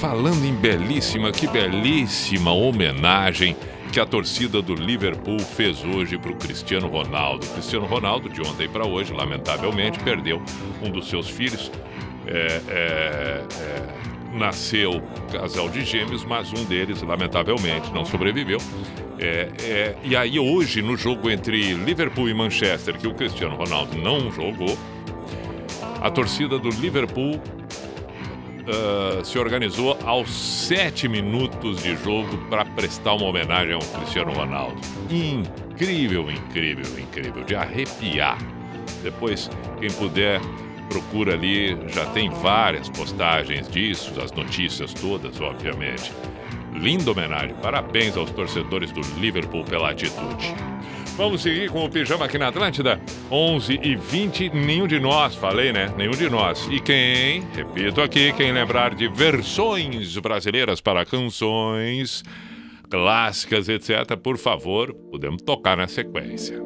Falando em belíssima, que belíssima homenagem que a torcida do Liverpool fez hoje para o Cristiano Ronaldo. Cristiano Ronaldo, de ontem para hoje, lamentavelmente, perdeu um dos seus filhos. É, é, é, nasceu casal de gêmeos, mas um deles, lamentavelmente, não sobreviveu. É, é, e aí, hoje, no jogo entre Liverpool e Manchester, que o Cristiano Ronaldo não jogou, a torcida do Liverpool ah, se organizou aos sete minutos de jogo para prestar uma homenagem ao Cristiano Ronaldo. Incrível, incrível, incrível, de arrepiar. Depois, quem puder, procura ali, já tem várias postagens disso, as notícias todas, obviamente. Linda homenagem, parabéns aos torcedores do Liverpool pela atitude. Vamos seguir com o pijama aqui na Atlântida. 11 e 20, nenhum de nós, falei, né? Nenhum de nós. E quem, repito aqui, quem lembrar de versões brasileiras para canções clássicas, etc., por favor, podemos tocar na sequência.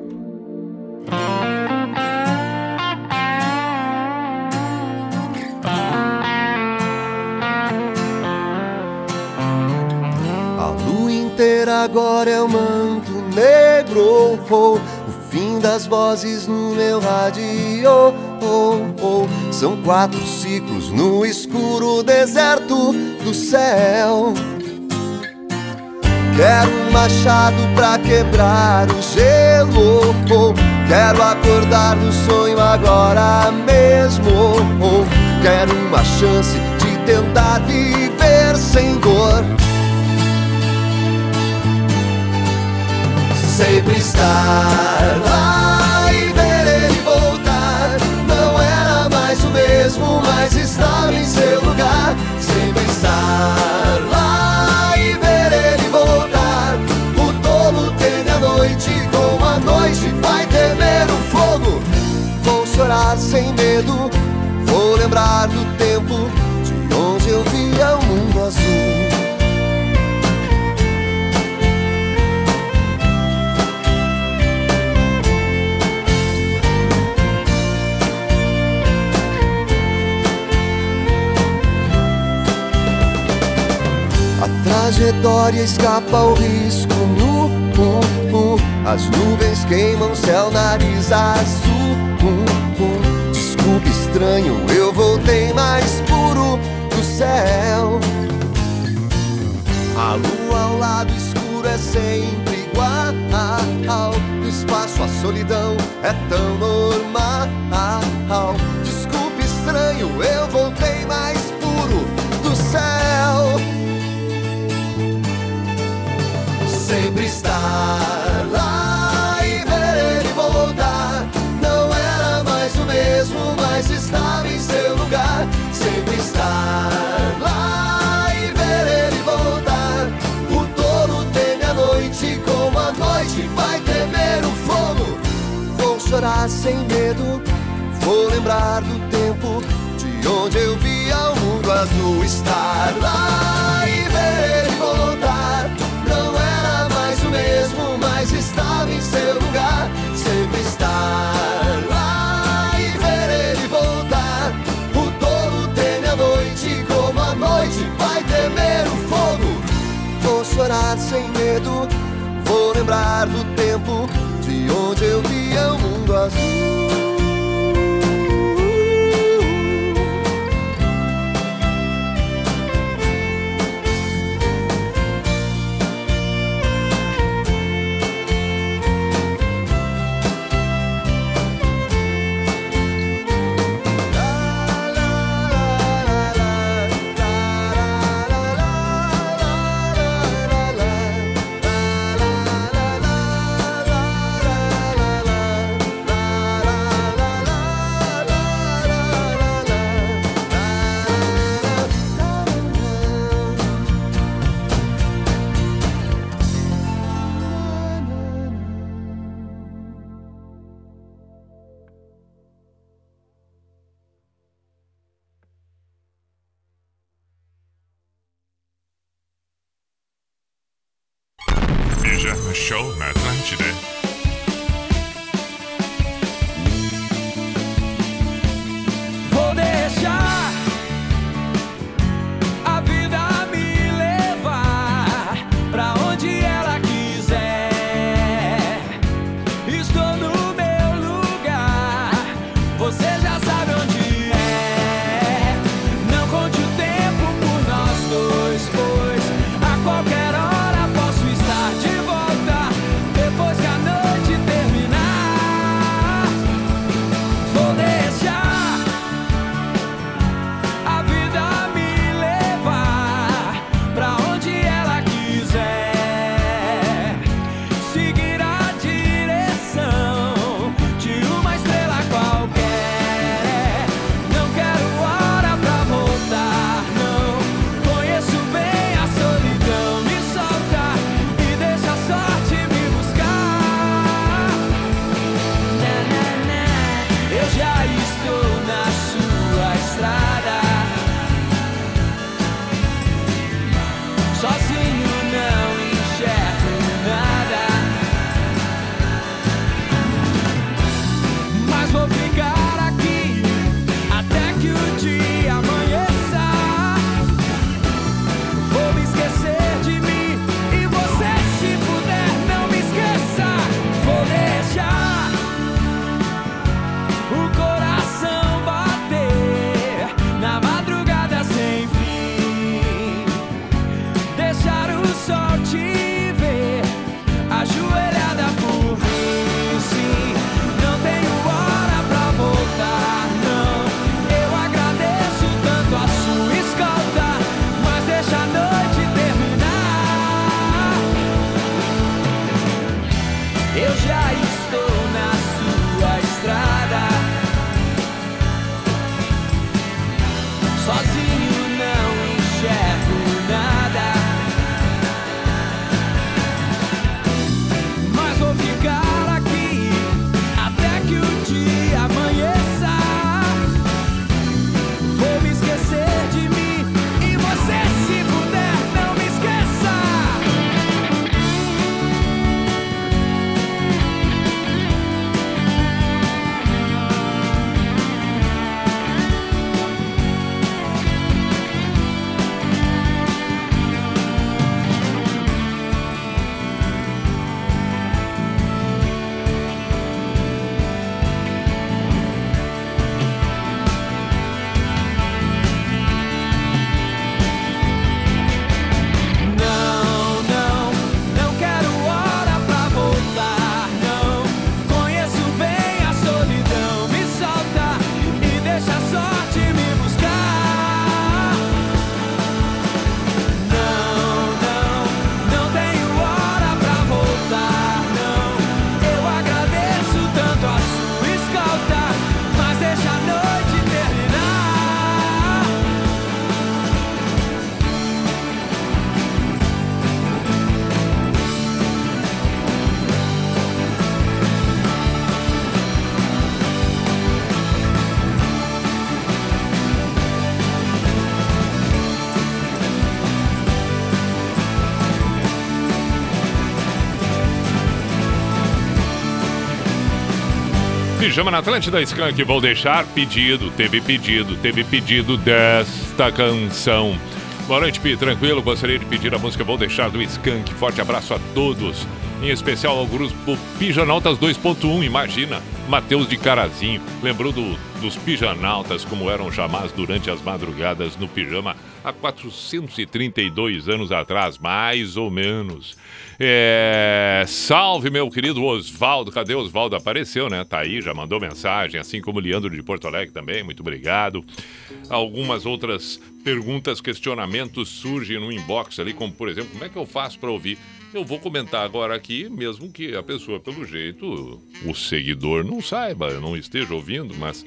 A lua inteira agora é o manto negro. oh, o fim das vozes no meu rádio. oh, oh. São quatro ciclos no escuro deserto do céu. Quero um machado pra quebrar o gelo. oh. Quero acordar do sonho agora mesmo. oh. Quero uma chance de tentar viver sem dor. sempre estar lá e ver ele voltar. Não era mais o mesmo, mas estava em seu lugar. Sempre estar lá e ver ele voltar. O tolo teme a noite, com a noite vai temer o fogo. Vou chorar sem medo trajetória escapa ao risco. As nuvens queimam céu, nariz azul. Desculpe estranho, eu voltei mais puro do céu. A lua ao lado escuro é sempre igual. No espaço a solidão é tão normal. Desculpe estranho, eu voltei mais estar lá e ver ele voltar. Não era mais o mesmo, mas estava em seu lugar. Sempre estar lá e ver ele voltar. O tolo teme a noite, como a noite vai temer o fogo. Vou chorar sem medo, vou lembrar do tempo de onde eu via o mundo azul. Estar lá e vou lembrar do tempo de onde eu via o mundo azul. Pijama na Atlântida Skank, vou deixar pedido, teve pedido, teve pedido desta canção. Boa noite, Pi, tranquilo? Gostaria de pedir a música Vou Deixar do Skank. Forte abraço a todos, em especial ao grupo Pijanautas 2.1. Imagina, Matheus de Carazinho. Lembrou do, dos Pijanautas como eram chamados durante as madrugadas no pijama há 432 anos atrás, mais ou menos. É, salve, meu querido Osvaldo. Cadê o Osvaldo? Apareceu, né? Tá aí, já mandou mensagem, assim como Leandro de Porto Alegre também. Muito obrigado. Algumas outras perguntas, questionamentos surgem no inbox ali, como por exemplo, como é que eu faço para ouvir? Eu vou comentar agora aqui, mesmo que a pessoa, pelo jeito, o seguidor não saiba, não esteja ouvindo, mas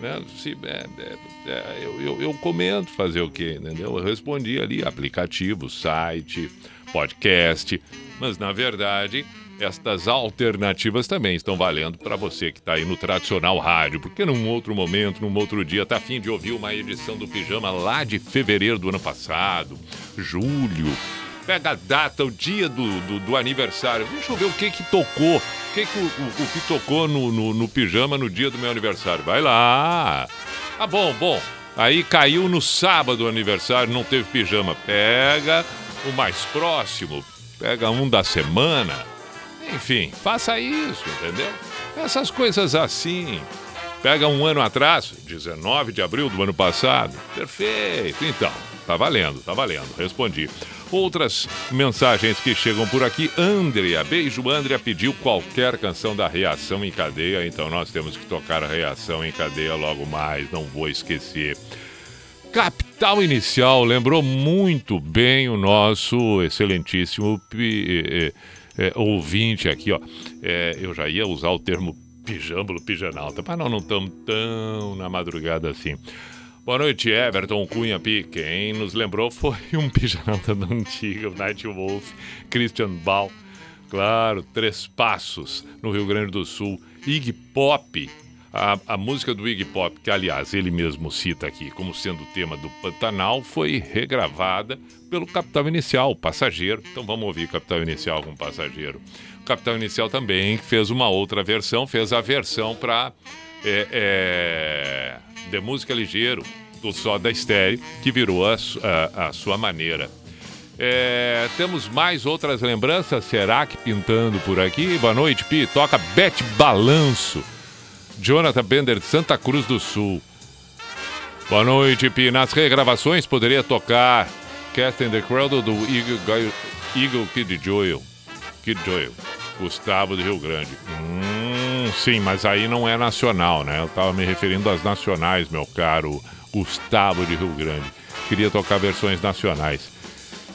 né, se, é, é, é, eu, eu, eu comento fazer o quê, entendeu? Eu respondi ali, aplicativo, site, podcast, mas na verdade estas alternativas também estão valendo para você que está aí no tradicional rádio, porque num outro momento, num outro dia, tá afim de ouvir uma edição do Pijama lá de fevereiro do ano passado, julho. Pega a data, o dia do, do, do aniversário. Deixa eu ver o que que tocou. O que que, o, o, o que tocou no, no, no pijama no dia do meu aniversário. Vai lá. Ah, bom, bom. Aí caiu no sábado o aniversário, não teve pijama. Pega o mais próximo. Pega um da semana. Enfim, faça isso, entendeu? Essas coisas assim. Pega um ano atrás, 19 de abril do ano passado. Perfeito. Então, tá valendo, tá valendo. Respondi. Outras mensagens que chegam por aqui. Andrea, beijo, Andrea pediu qualquer canção da Reação em Cadeia, então nós temos que tocar a Reação em Cadeia logo mais, não vou esquecer. Capital Inicial lembrou muito bem o nosso excelentíssimo pi- eh, eh, ouvinte aqui, ó. Eh, eu já ia usar o termo pijâmbulo, pijanalta, mas nós não estamos tão na madrugada assim. Boa noite, Everton Cunha Pi. Quem nos lembrou foi um pijanalta da antiga, Night Wolf, Christian Ball. Claro, Três Passos, no Rio Grande do Sul. Iggy Pop, a, a música do Iggy Pop, que aliás ele mesmo cita aqui como sendo o tema do Pantanal, foi regravada pelo Capital Inicial, Passageiro. Então vamos ouvir Capital Inicial com Passageiro. O Capital Inicial também fez uma outra versão, fez a versão para é, é, de música ligeiro, do só da estéreo, que virou a, a- a sua maneira. É, temos mais outras lembranças, será que pintando por aqui? Boa noite, Pi. Toca Bete Balanço. Jonathan Bender de Santa Cruz do Sul. Boa noite, Pi. Nas regravações poderia tocar Cast in the Cradle do Eagle, Eagle Kid Joel. Kid Joel. Gustavo do Rio Grande. Hum, sim, mas aí não é nacional, né? Eu tava me referindo às nacionais, meu caro Gustavo de Rio Grande. Queria tocar versões nacionais.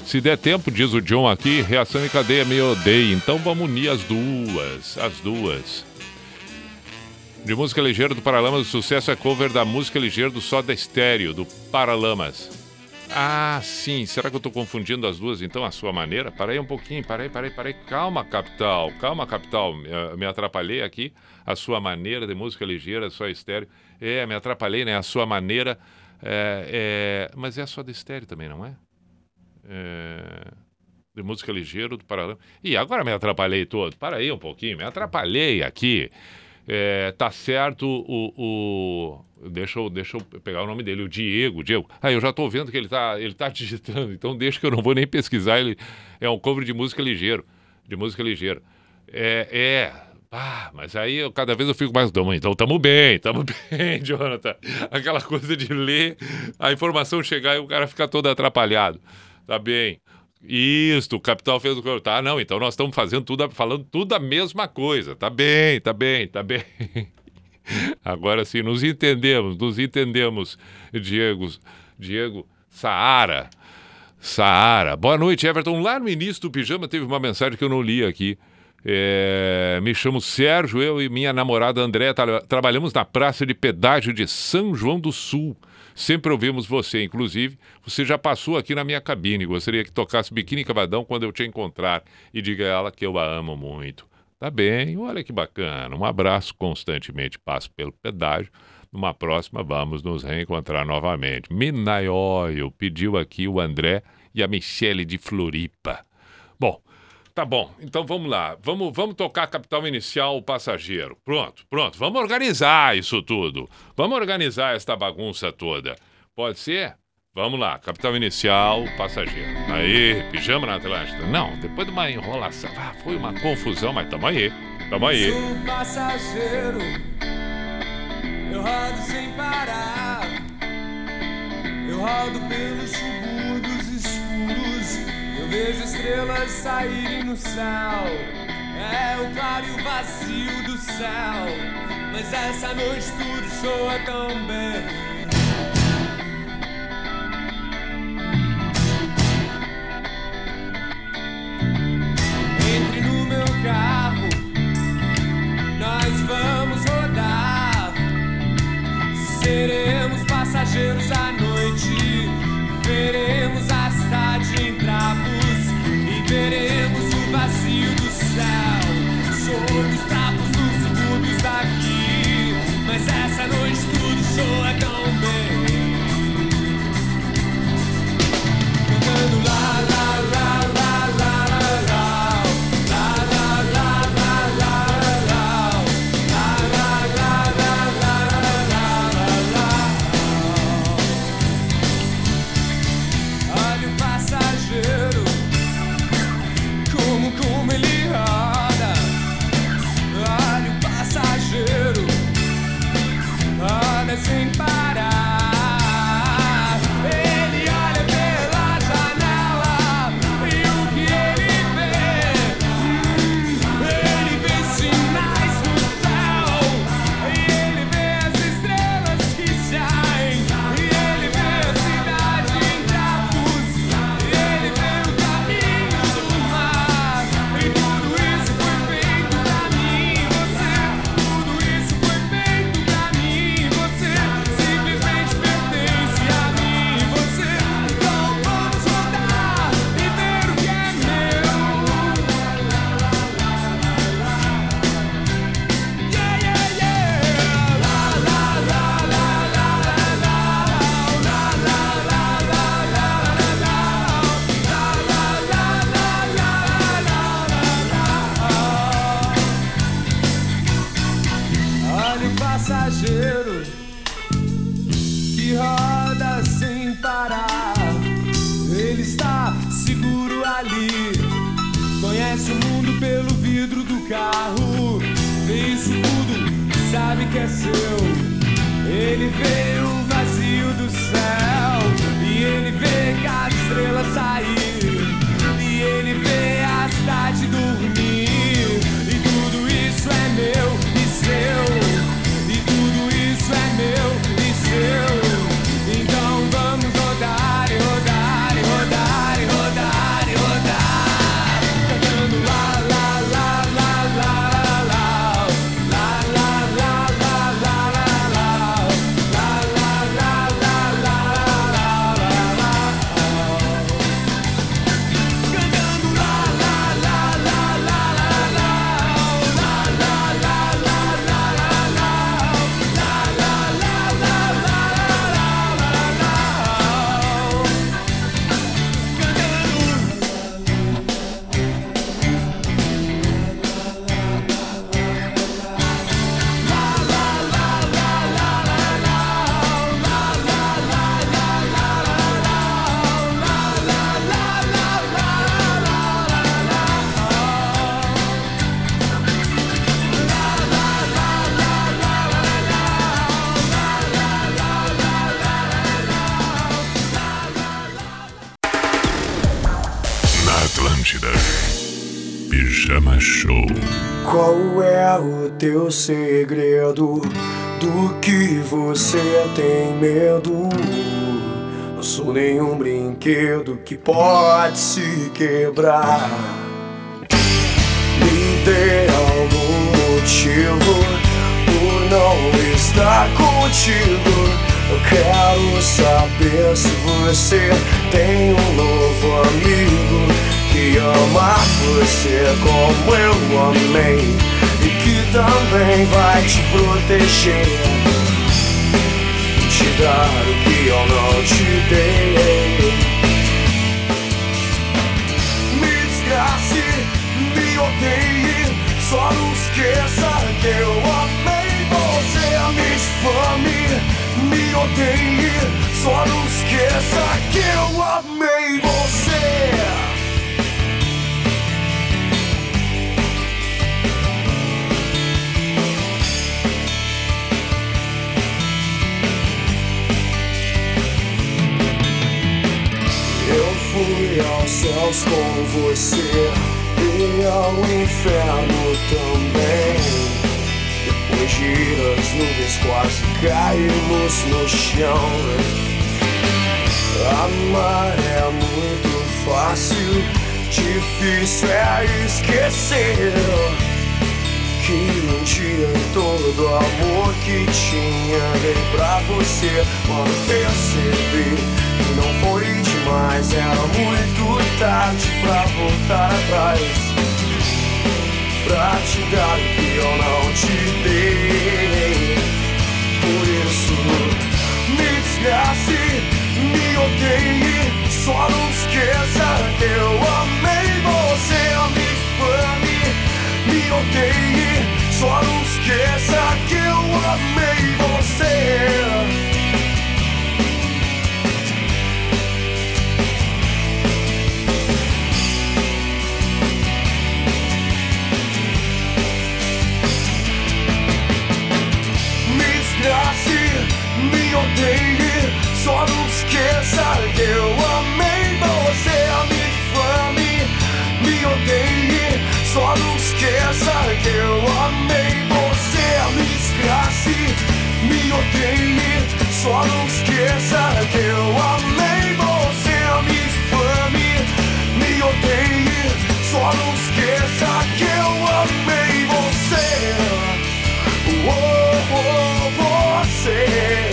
Se der tempo, diz o John aqui, reação em cadeia me odeia. Então vamos unir as duas. As duas. De música ligeira do Paralamas, o sucesso é cover da música ligeira do Soda Estéreo, do Paralamas. Ah, sim. Será que eu tô confundindo as duas, então, a sua maneira? Parei um pouquinho, parei, parei, parei. Calma, capital. Calma, capital. Me- Me atrapalhei aqui. A sua maneira de música ligeira, só estéreo. É, me atrapalhei, né? A sua maneira. É, é... Mas é a Soda Estéreo também, não é? É, de música ligeiro do Paralama. E agora me atrapalhei todo. Para aí um pouquinho, me atrapalhei aqui. É, tá certo o, o- Deixa, eu, deixa eu pegar o nome dele, o Diego. Diego. Ah, eu já tô vendo que ele tá, ele tá digitando, então deixa que eu não vou nem pesquisar. Ele é um cover de música ligeiro. De música ligeira. É. é ah, mas aí eu, cada vez eu fico mais domo. Então tamo bem, tamo bem, Jonathan. Aquela coisa de ler, a informação chegar e o cara ficar todo atrapalhado. Tá bem. Isso, o Capital fez o. Tá, não, então nós estamos fazendo tudo, falando tudo a mesma coisa. Tá bem, tá bem, tá bem. Agora sim, nos entendemos, nos entendemos, Diego, Diego Saara. Saara. Boa noite, Everton. Lá no início do pijama teve uma mensagem que eu não li aqui. É, me chamo Sérgio, eu e minha namorada André tra- trabalhamos na praça de pedágio de São João do Sul. Sempre ouvimos você, inclusive, você já passou aqui na minha cabine. Gostaria que tocasse Biquíni Cavadão quando eu te encontrar e diga a ela que eu a amo muito. Tá bem, olha que bacana. Um abraço constantemente, passo pelo pedágio. Numa próxima, vamos nos reencontrar novamente. Oil pediu aqui o André e a Michele de Floripa. Tá bom, então vamos lá. Vamos, vamos tocar capital inicial o passageiro. Pronto, pronto. Vamos organizar isso tudo. Vamos organizar esta bagunça toda. Pode ser? Vamos lá, capital inicial, passageiro. Aí, pijama na Atlântida. Não, depois de uma enrolação, ah, foi uma confusão, mas tamo aí. Tamo aí. Sou passageiro, eu rodo sem parar. Eu rodo escuros. Eu vejo estrelas saírem no céu. É o claro e o vazio do céu. Mas essa noite tudo soa tão bem. Atlântida. Pijama Show. Qual é o teu segredo? Do que você tem medo? Não sou nenhum brinquedo que pode se quebrar. Me dê algum motivo por não estar contigo. Eu quero saber se você tem um novo amigo que ama você como eu amei e que também vai te proteger, te dar o que eu não te dei. Me desgrace Só não esqueça que eu amei você. Me difame, me odeie. Só não esqueça que eu amei você. Fui aos céus com você e ao inferno também. Depois de as nuvens quase caímos no chão. Amar é muito fácil, difícil é esquecer. Que dia todo amor que tinha dei pra você Quando percebi que não foi demais Era muito tarde pra voltar atrás. Pra te dar o que eu não te dei. Por isso me desgrace, me odeie Só não esqueça que eu amei você Me difame, me odeie Só não esqueça que eu amei você. Desgrace, me odeie. Só não esqueça que eu amei você Só não esqueça que eu amei você Me desgrace, me odeie Só não esqueça que eu amei você Me difame, me odeie. Só não esqueça que eu amei você. Oh, oh, você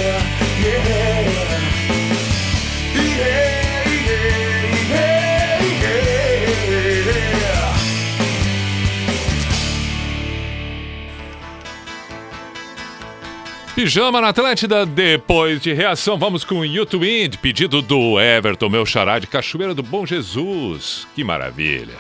Pijama na Atlântida, depois de reação, vamos com YouTube Wind, pedido do Everton, meu xará de Cachoeira do Bom Jesus. Que maravilha.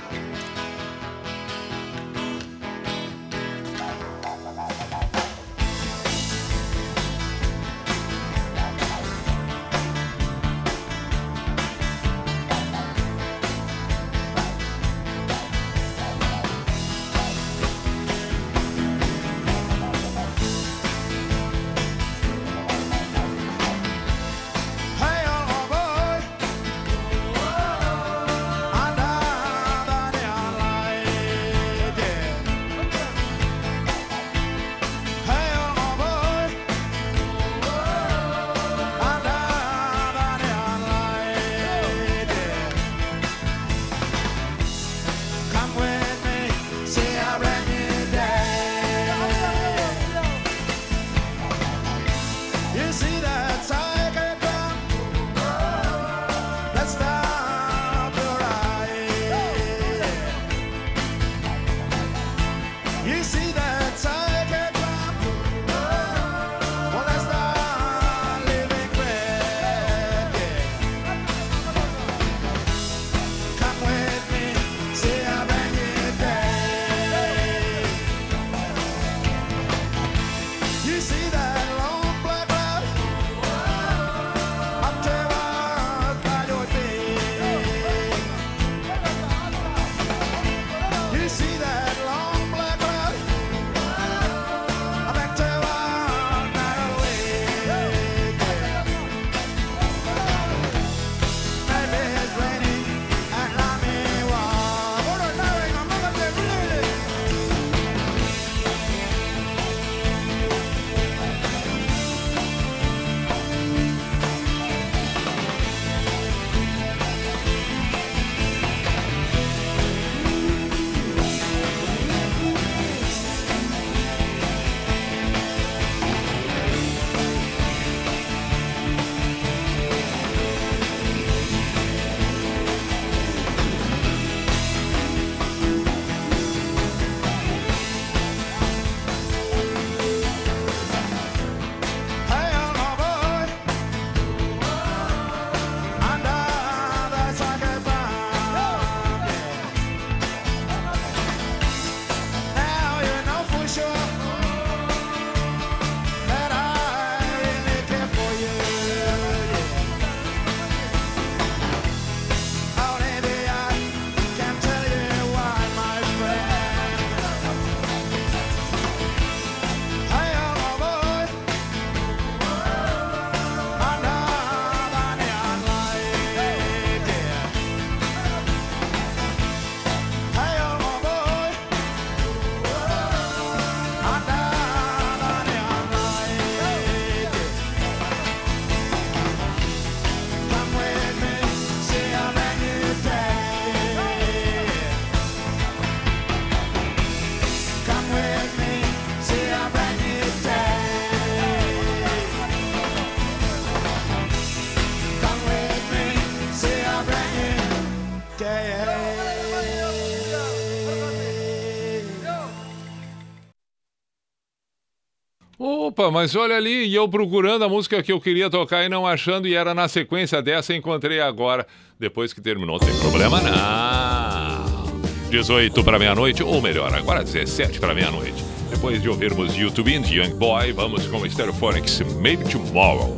Opa, mas olha ali, e eu procurando a música que eu queria tocar e não achando, e era na sequência dessa, encontrei agora, depois que terminou, sem problema não. 18 para meia-noite, ou melhor, agora 17 para meia-noite. Depois de ouvirmos YouTube and Young Boy, vamos com Stereophonics Maybe Tomorrow.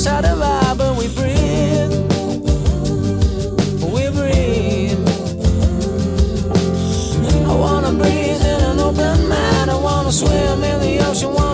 Inside of I, but we breathe. We breathe. I wanna breathe in an open mind. I wanna swim in the ocean.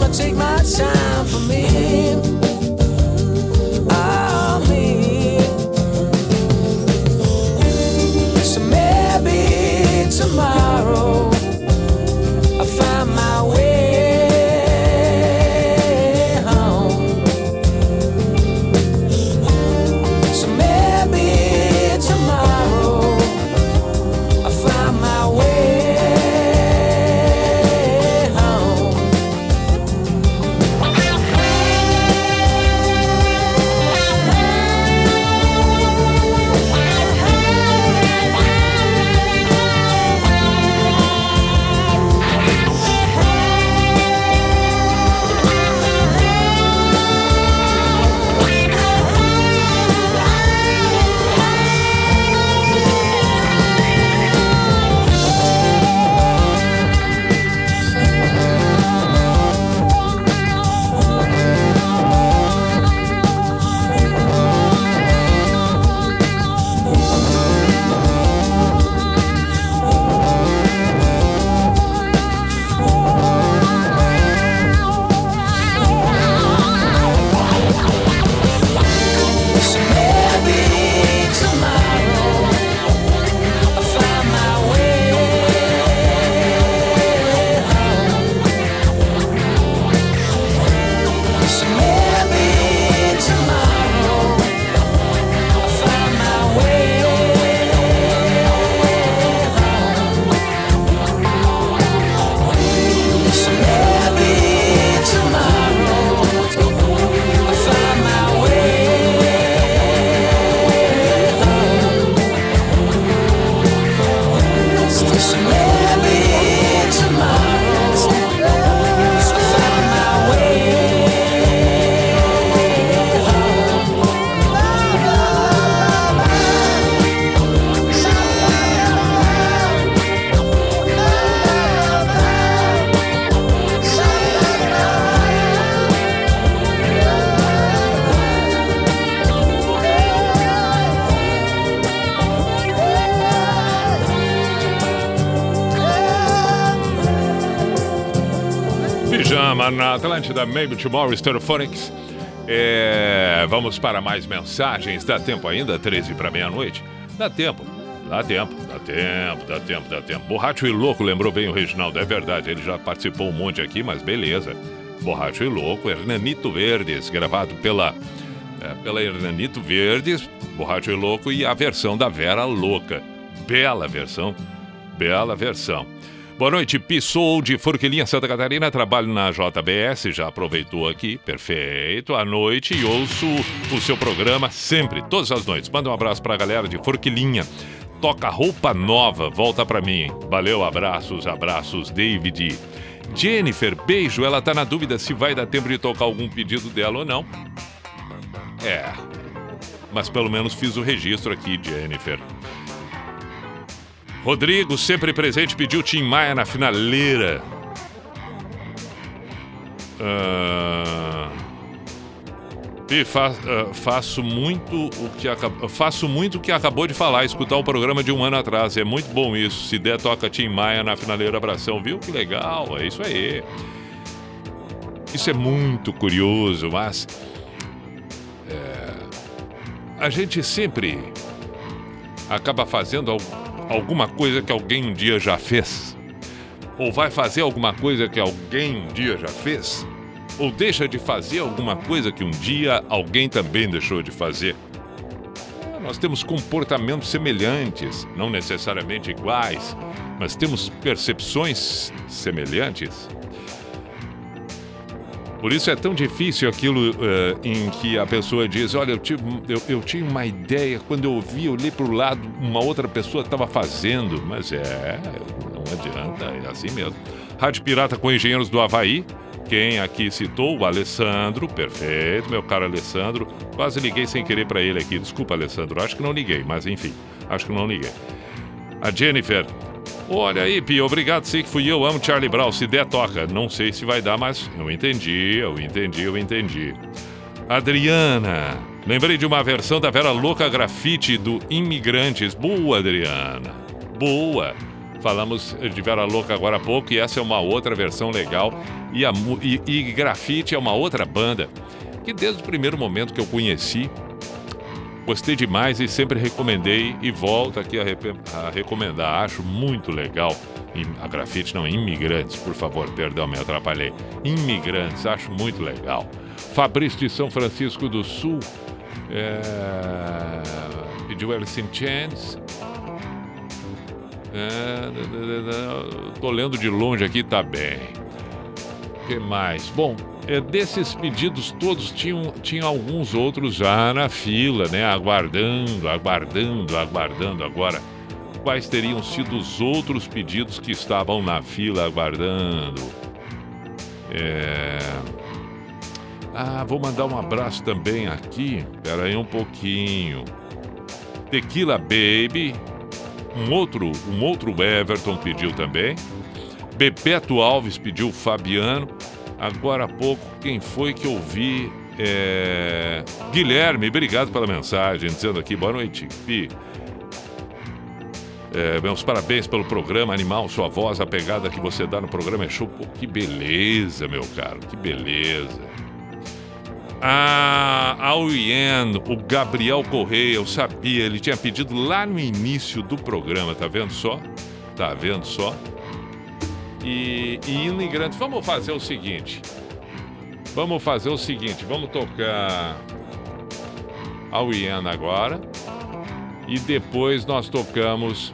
Pijama na Atlântida, Maybe Tomorrow, Stereophonics. É, vamos para mais mensagens. Dá tempo ainda? 13 para meia-noite? Dá tempo. Dá tempo, dá tempo, dá tempo, dá tempo. Borracho e Louco lembrou bem o Reginaldo, é verdade, ele já participou um monte aqui, mas beleza. Borracho e Louco, Hernanito Verdes, gravado pela, é, pela Hernanito Verdes, Borracho e Louco e a versão da Vera Louca. Bela versão, bela versão. Boa noite, Pissou de Forquilinha, Santa Catarina. Trabalho na JBS, já aproveitou aqui, perfeito. À noite e ouço o seu programa sempre, todas as noites. Manda um abraço pra galera de Forquilinha. Toca roupa nova, volta pra mim. Valeu, abraços, abraços, David. Jennifer, beijo. Ela tá na dúvida se vai dar tempo de tocar algum pedido dela ou não. É. Mas pelo menos fiz o registro aqui, Jennifer. Rodrigo, sempre presente, pediu Tim Maia na finaleira. Ah, e fa- ah, faço muito o que faço muito o que acabou de falar, escutar o programa de um ano atrás. É muito bom isso. Se der, toca Tim Maia na finaleira abração, viu? Que legal, é isso aí. Isso é muito curioso, mas é, a gente sempre acaba fazendo al- alguma coisa que alguém um dia já fez. Ou vai fazer alguma coisa que alguém um dia já fez. Ou deixa de fazer alguma coisa que um dia alguém também deixou de fazer. É, Nós temos comportamentos semelhantes, não necessariamente iguais, mas temos percepções semelhantes. Por isso é tão difícil aquilo eh, em que a pessoa diz: Olha, eu, tive, eu, eu tinha uma ideia, quando eu ouvi, eu olhei para o lado, uma outra pessoa estava fazendo. Mas é, não adianta, é assim mesmo. Rádio Pirata com Engenheiros do Havaí. Quem aqui citou? O Alessandro. Perfeito, meu caro Alessandro. Quase liguei sem querer para ele aqui. Desculpa, Alessandro. Acho que não liguei, mas enfim, acho que não liguei. A Jennifer. Olha aí, Pia, obrigado, sei que fui eu, amo Charlie Brown. Se der, toca. Não sei se vai dar, mas eu entendi, eu entendi, eu entendi. Adriana, lembrei de uma versão da Vera Louca Grafite do Imigrantes. Boa, Adriana. Boa. Falamos de Vera Louca agora há pouco e essa é uma outra versão legal. E, e, e Grafite é uma outra banda que desde o primeiro momento que eu conheci, Gostei demais e sempre recomendei e volto aqui a, a recomendar. Acho muito legal. A grafite não, imigrantes, por favor, perdão, me atrapalhei. Imigrantes, acho muito legal. Fabrício de São Francisco do Sul é, pediu Alice in Chains. É, tô lendo de longe aqui, tá bem. O que mais? Bom, é, desses pedidos todos tinham, tinham alguns outros já na fila, né? Aguardando, aguardando, aguardando. Agora, quais teriam sido os outros pedidos que estavam na fila aguardando? É... Ah, vou mandar um abraço também aqui. Espera aí um pouquinho. Tequila Baby. Um outro, um outro Everton pediu também. Bebeto Alves pediu Fabiano. Agora há pouco, quem foi que eu vi? É... Guilherme, obrigado pela mensagem, dizendo aqui, boa noite. É, meus parabéns pelo programa Animal, sua voz, a pegada que você dá no programa é show. Pô, que beleza, meu caro, que beleza. Ah, ao o Gabriel Correia, eu sabia, ele tinha pedido lá no início do programa, tá vendo só? Tá vendo só? E, e vamos fazer o seguinte. Vamos fazer o seguinte, vamos tocar ao Ian agora. E depois nós tocamos.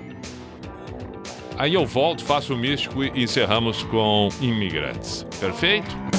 Aí eu volto, faço o místico e encerramos com imigrantes. Perfeito?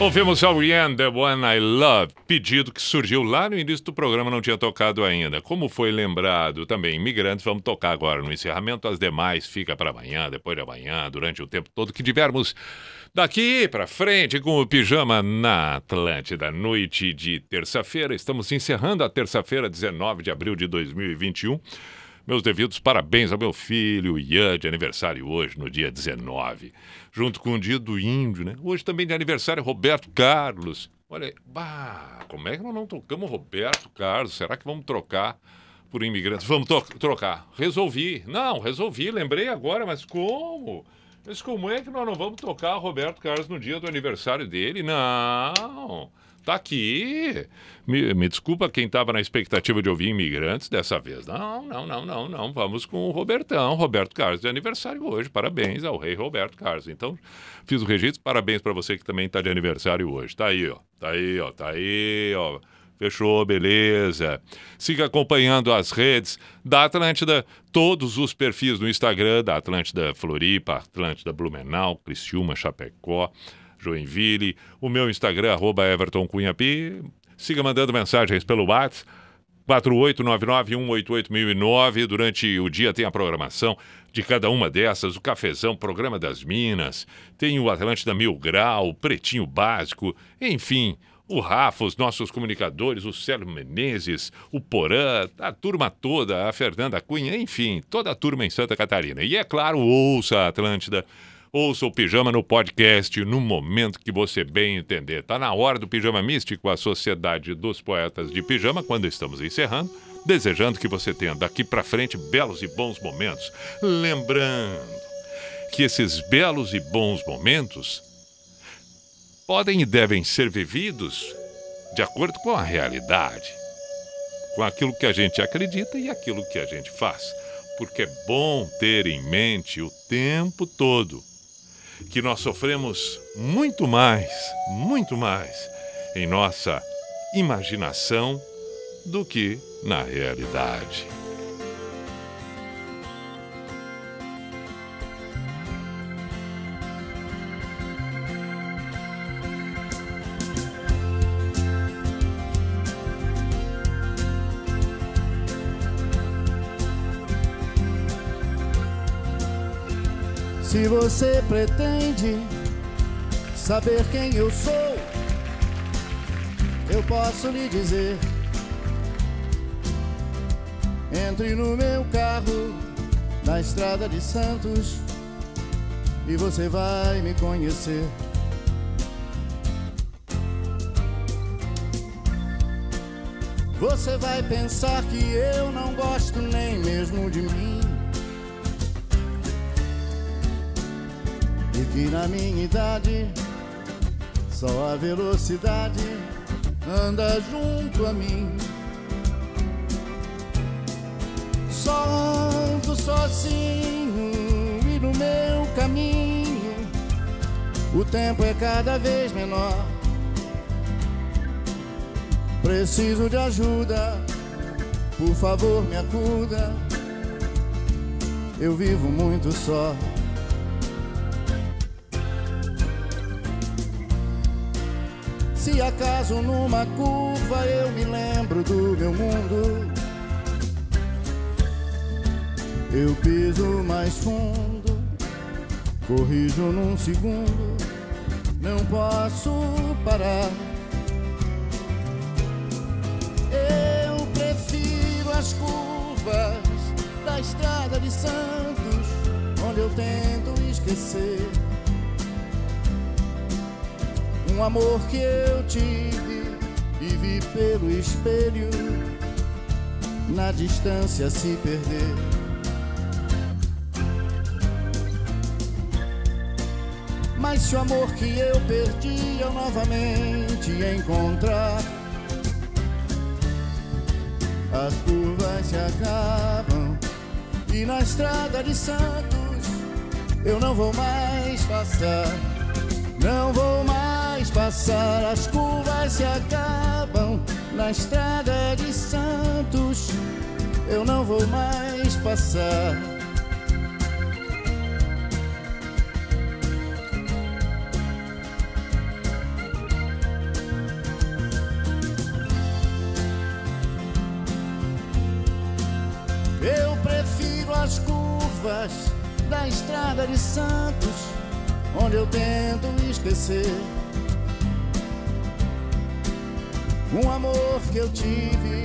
Ouvimos a Rihanna, The One I Love, pedido que surgiu lá no início do programa, não tinha tocado ainda. Como foi lembrado também, imigrantes, vamos tocar agora no encerramento. As demais fica para amanhã, depois de amanhã, durante o tempo todo que tivermos daqui para frente com o pijama na Atlântida. Noite de terça-feira, estamos encerrando a terça-feira, 19 de abril de 2021. Meus devidos parabéns ao meu filho Ian, de aniversário hoje, no dia 19. Junto com o dia do índio, né? Hoje também de aniversário Roberto Carlos. Olha, aí, bah, como é que nós não tocamos Roberto Carlos? Será que vamos trocar por imigrantes? Vamos trocar. Resolvi. Não, resolvi, lembrei agora, mas como? Mas como é que nós não vamos tocar Roberto Carlos no dia do aniversário dele? Não. Tá aqui. Me, me desculpa quem estava na expectativa de ouvir imigrantes dessa vez. Não, não, não, não, não. Vamos com o Robertão, Roberto Carlos, de aniversário hoje. Parabéns ao rei Roberto Carlos. Então, fiz o registro. Parabéns para você que também está de aniversário hoje. Tá aí, ó. Tá aí, ó. Tá aí, ó. Fechou, beleza. Siga acompanhando as redes da Atlântida, todos os perfis no Instagram da Atlântida Floripa, Atlântida Blumenau, Criciúma, Chapecó, Joinville. O meu Instagram, arroba Everton Cunha P. Siga mandando mensagens pelo WhatsApp. 48991881009. Durante o dia tem a programação de cada uma dessas, o Cafezão, Programa das Minas, tem o Atlântida Mil Grau, Pretinho Básico, enfim, o Rafa, os nossos comunicadores, o Célio Menezes, o Porã, a turma toda, a Fernanda Cunha, enfim, toda a turma em Santa Catarina. E é claro, ouça a Atlântida, ouça o Pijama no podcast no momento que você bem entender. Tá na hora do Pijama Místico, a Sociedade dos Poetas de Pijama, quando estamos encerrando, desejando que você tenha daqui para frente belos e bons momentos. Lembrando que esses belos e bons momentos podem e devem ser vividos de acordo com a realidade, com aquilo que a gente acredita e aquilo que a gente faz. Porque é bom ter em mente o tempo todo que nós sofremos muito mais, muito mais em nossa imaginação do que na realidade. Se você pretende saber quem eu sou, eu posso lhe dizer. Entre no meu carro na estrada de Santos e você vai me conhecer. Você vai pensar que eu não gosto nem mesmo de mim. Que na minha idade só a velocidade anda junto a mim. Só ando sozinho e no meu caminho o tempo é cada vez menor. Preciso de ajuda, por favor me acuda. Eu vivo muito só. Se acaso numa curva eu me lembro do meu mundo, eu piso mais fundo, corrijo num segundo, não posso parar. Eu prefiro as curvas da estrada de Santos, onde eu tento esquecer um amor que eu tive e vi pelo espelho, na distância se perder. Mas se o amor que eu perdi eu novamente encontrar, as curvas se acabam e na estrada de Santos eu não vou mais passar, não vou mais passar, as curvas se acabam na estrada de Santos eu não vou mais passar. Eu prefiro as curvas da estrada de Santos, onde eu tento esquecer um amor que eu tive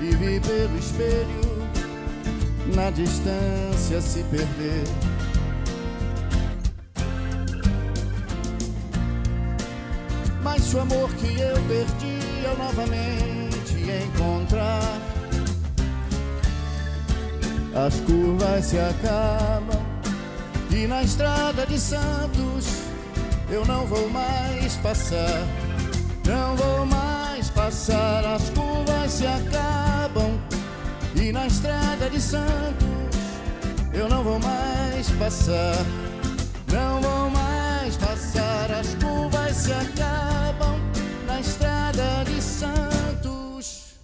e vi pelo espelho, na distância se perder. Mas o amor que eu perdi eu novamente encontrar, as curvas se acabam e na estrada de Santos eu não vou mais passar, não vou mais passar, as curvas se acabam e na estrada de Santos eu não vou mais passar, não vou mais passar, as curvas se acabam na estrada de Santos.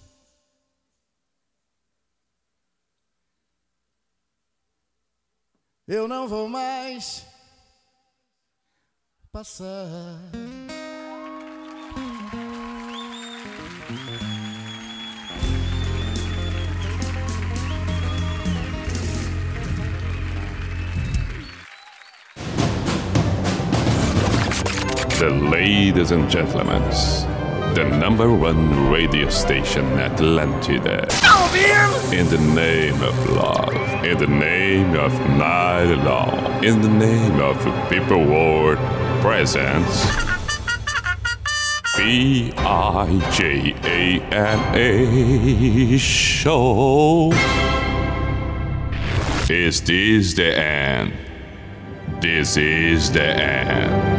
Eu não vou mais passar. The ladies and gentlemen, the number one radio station Atlantida. In the name of love, in the name of night long, in the name of people world presence. B I J A N A show. Is this the end? This is the end.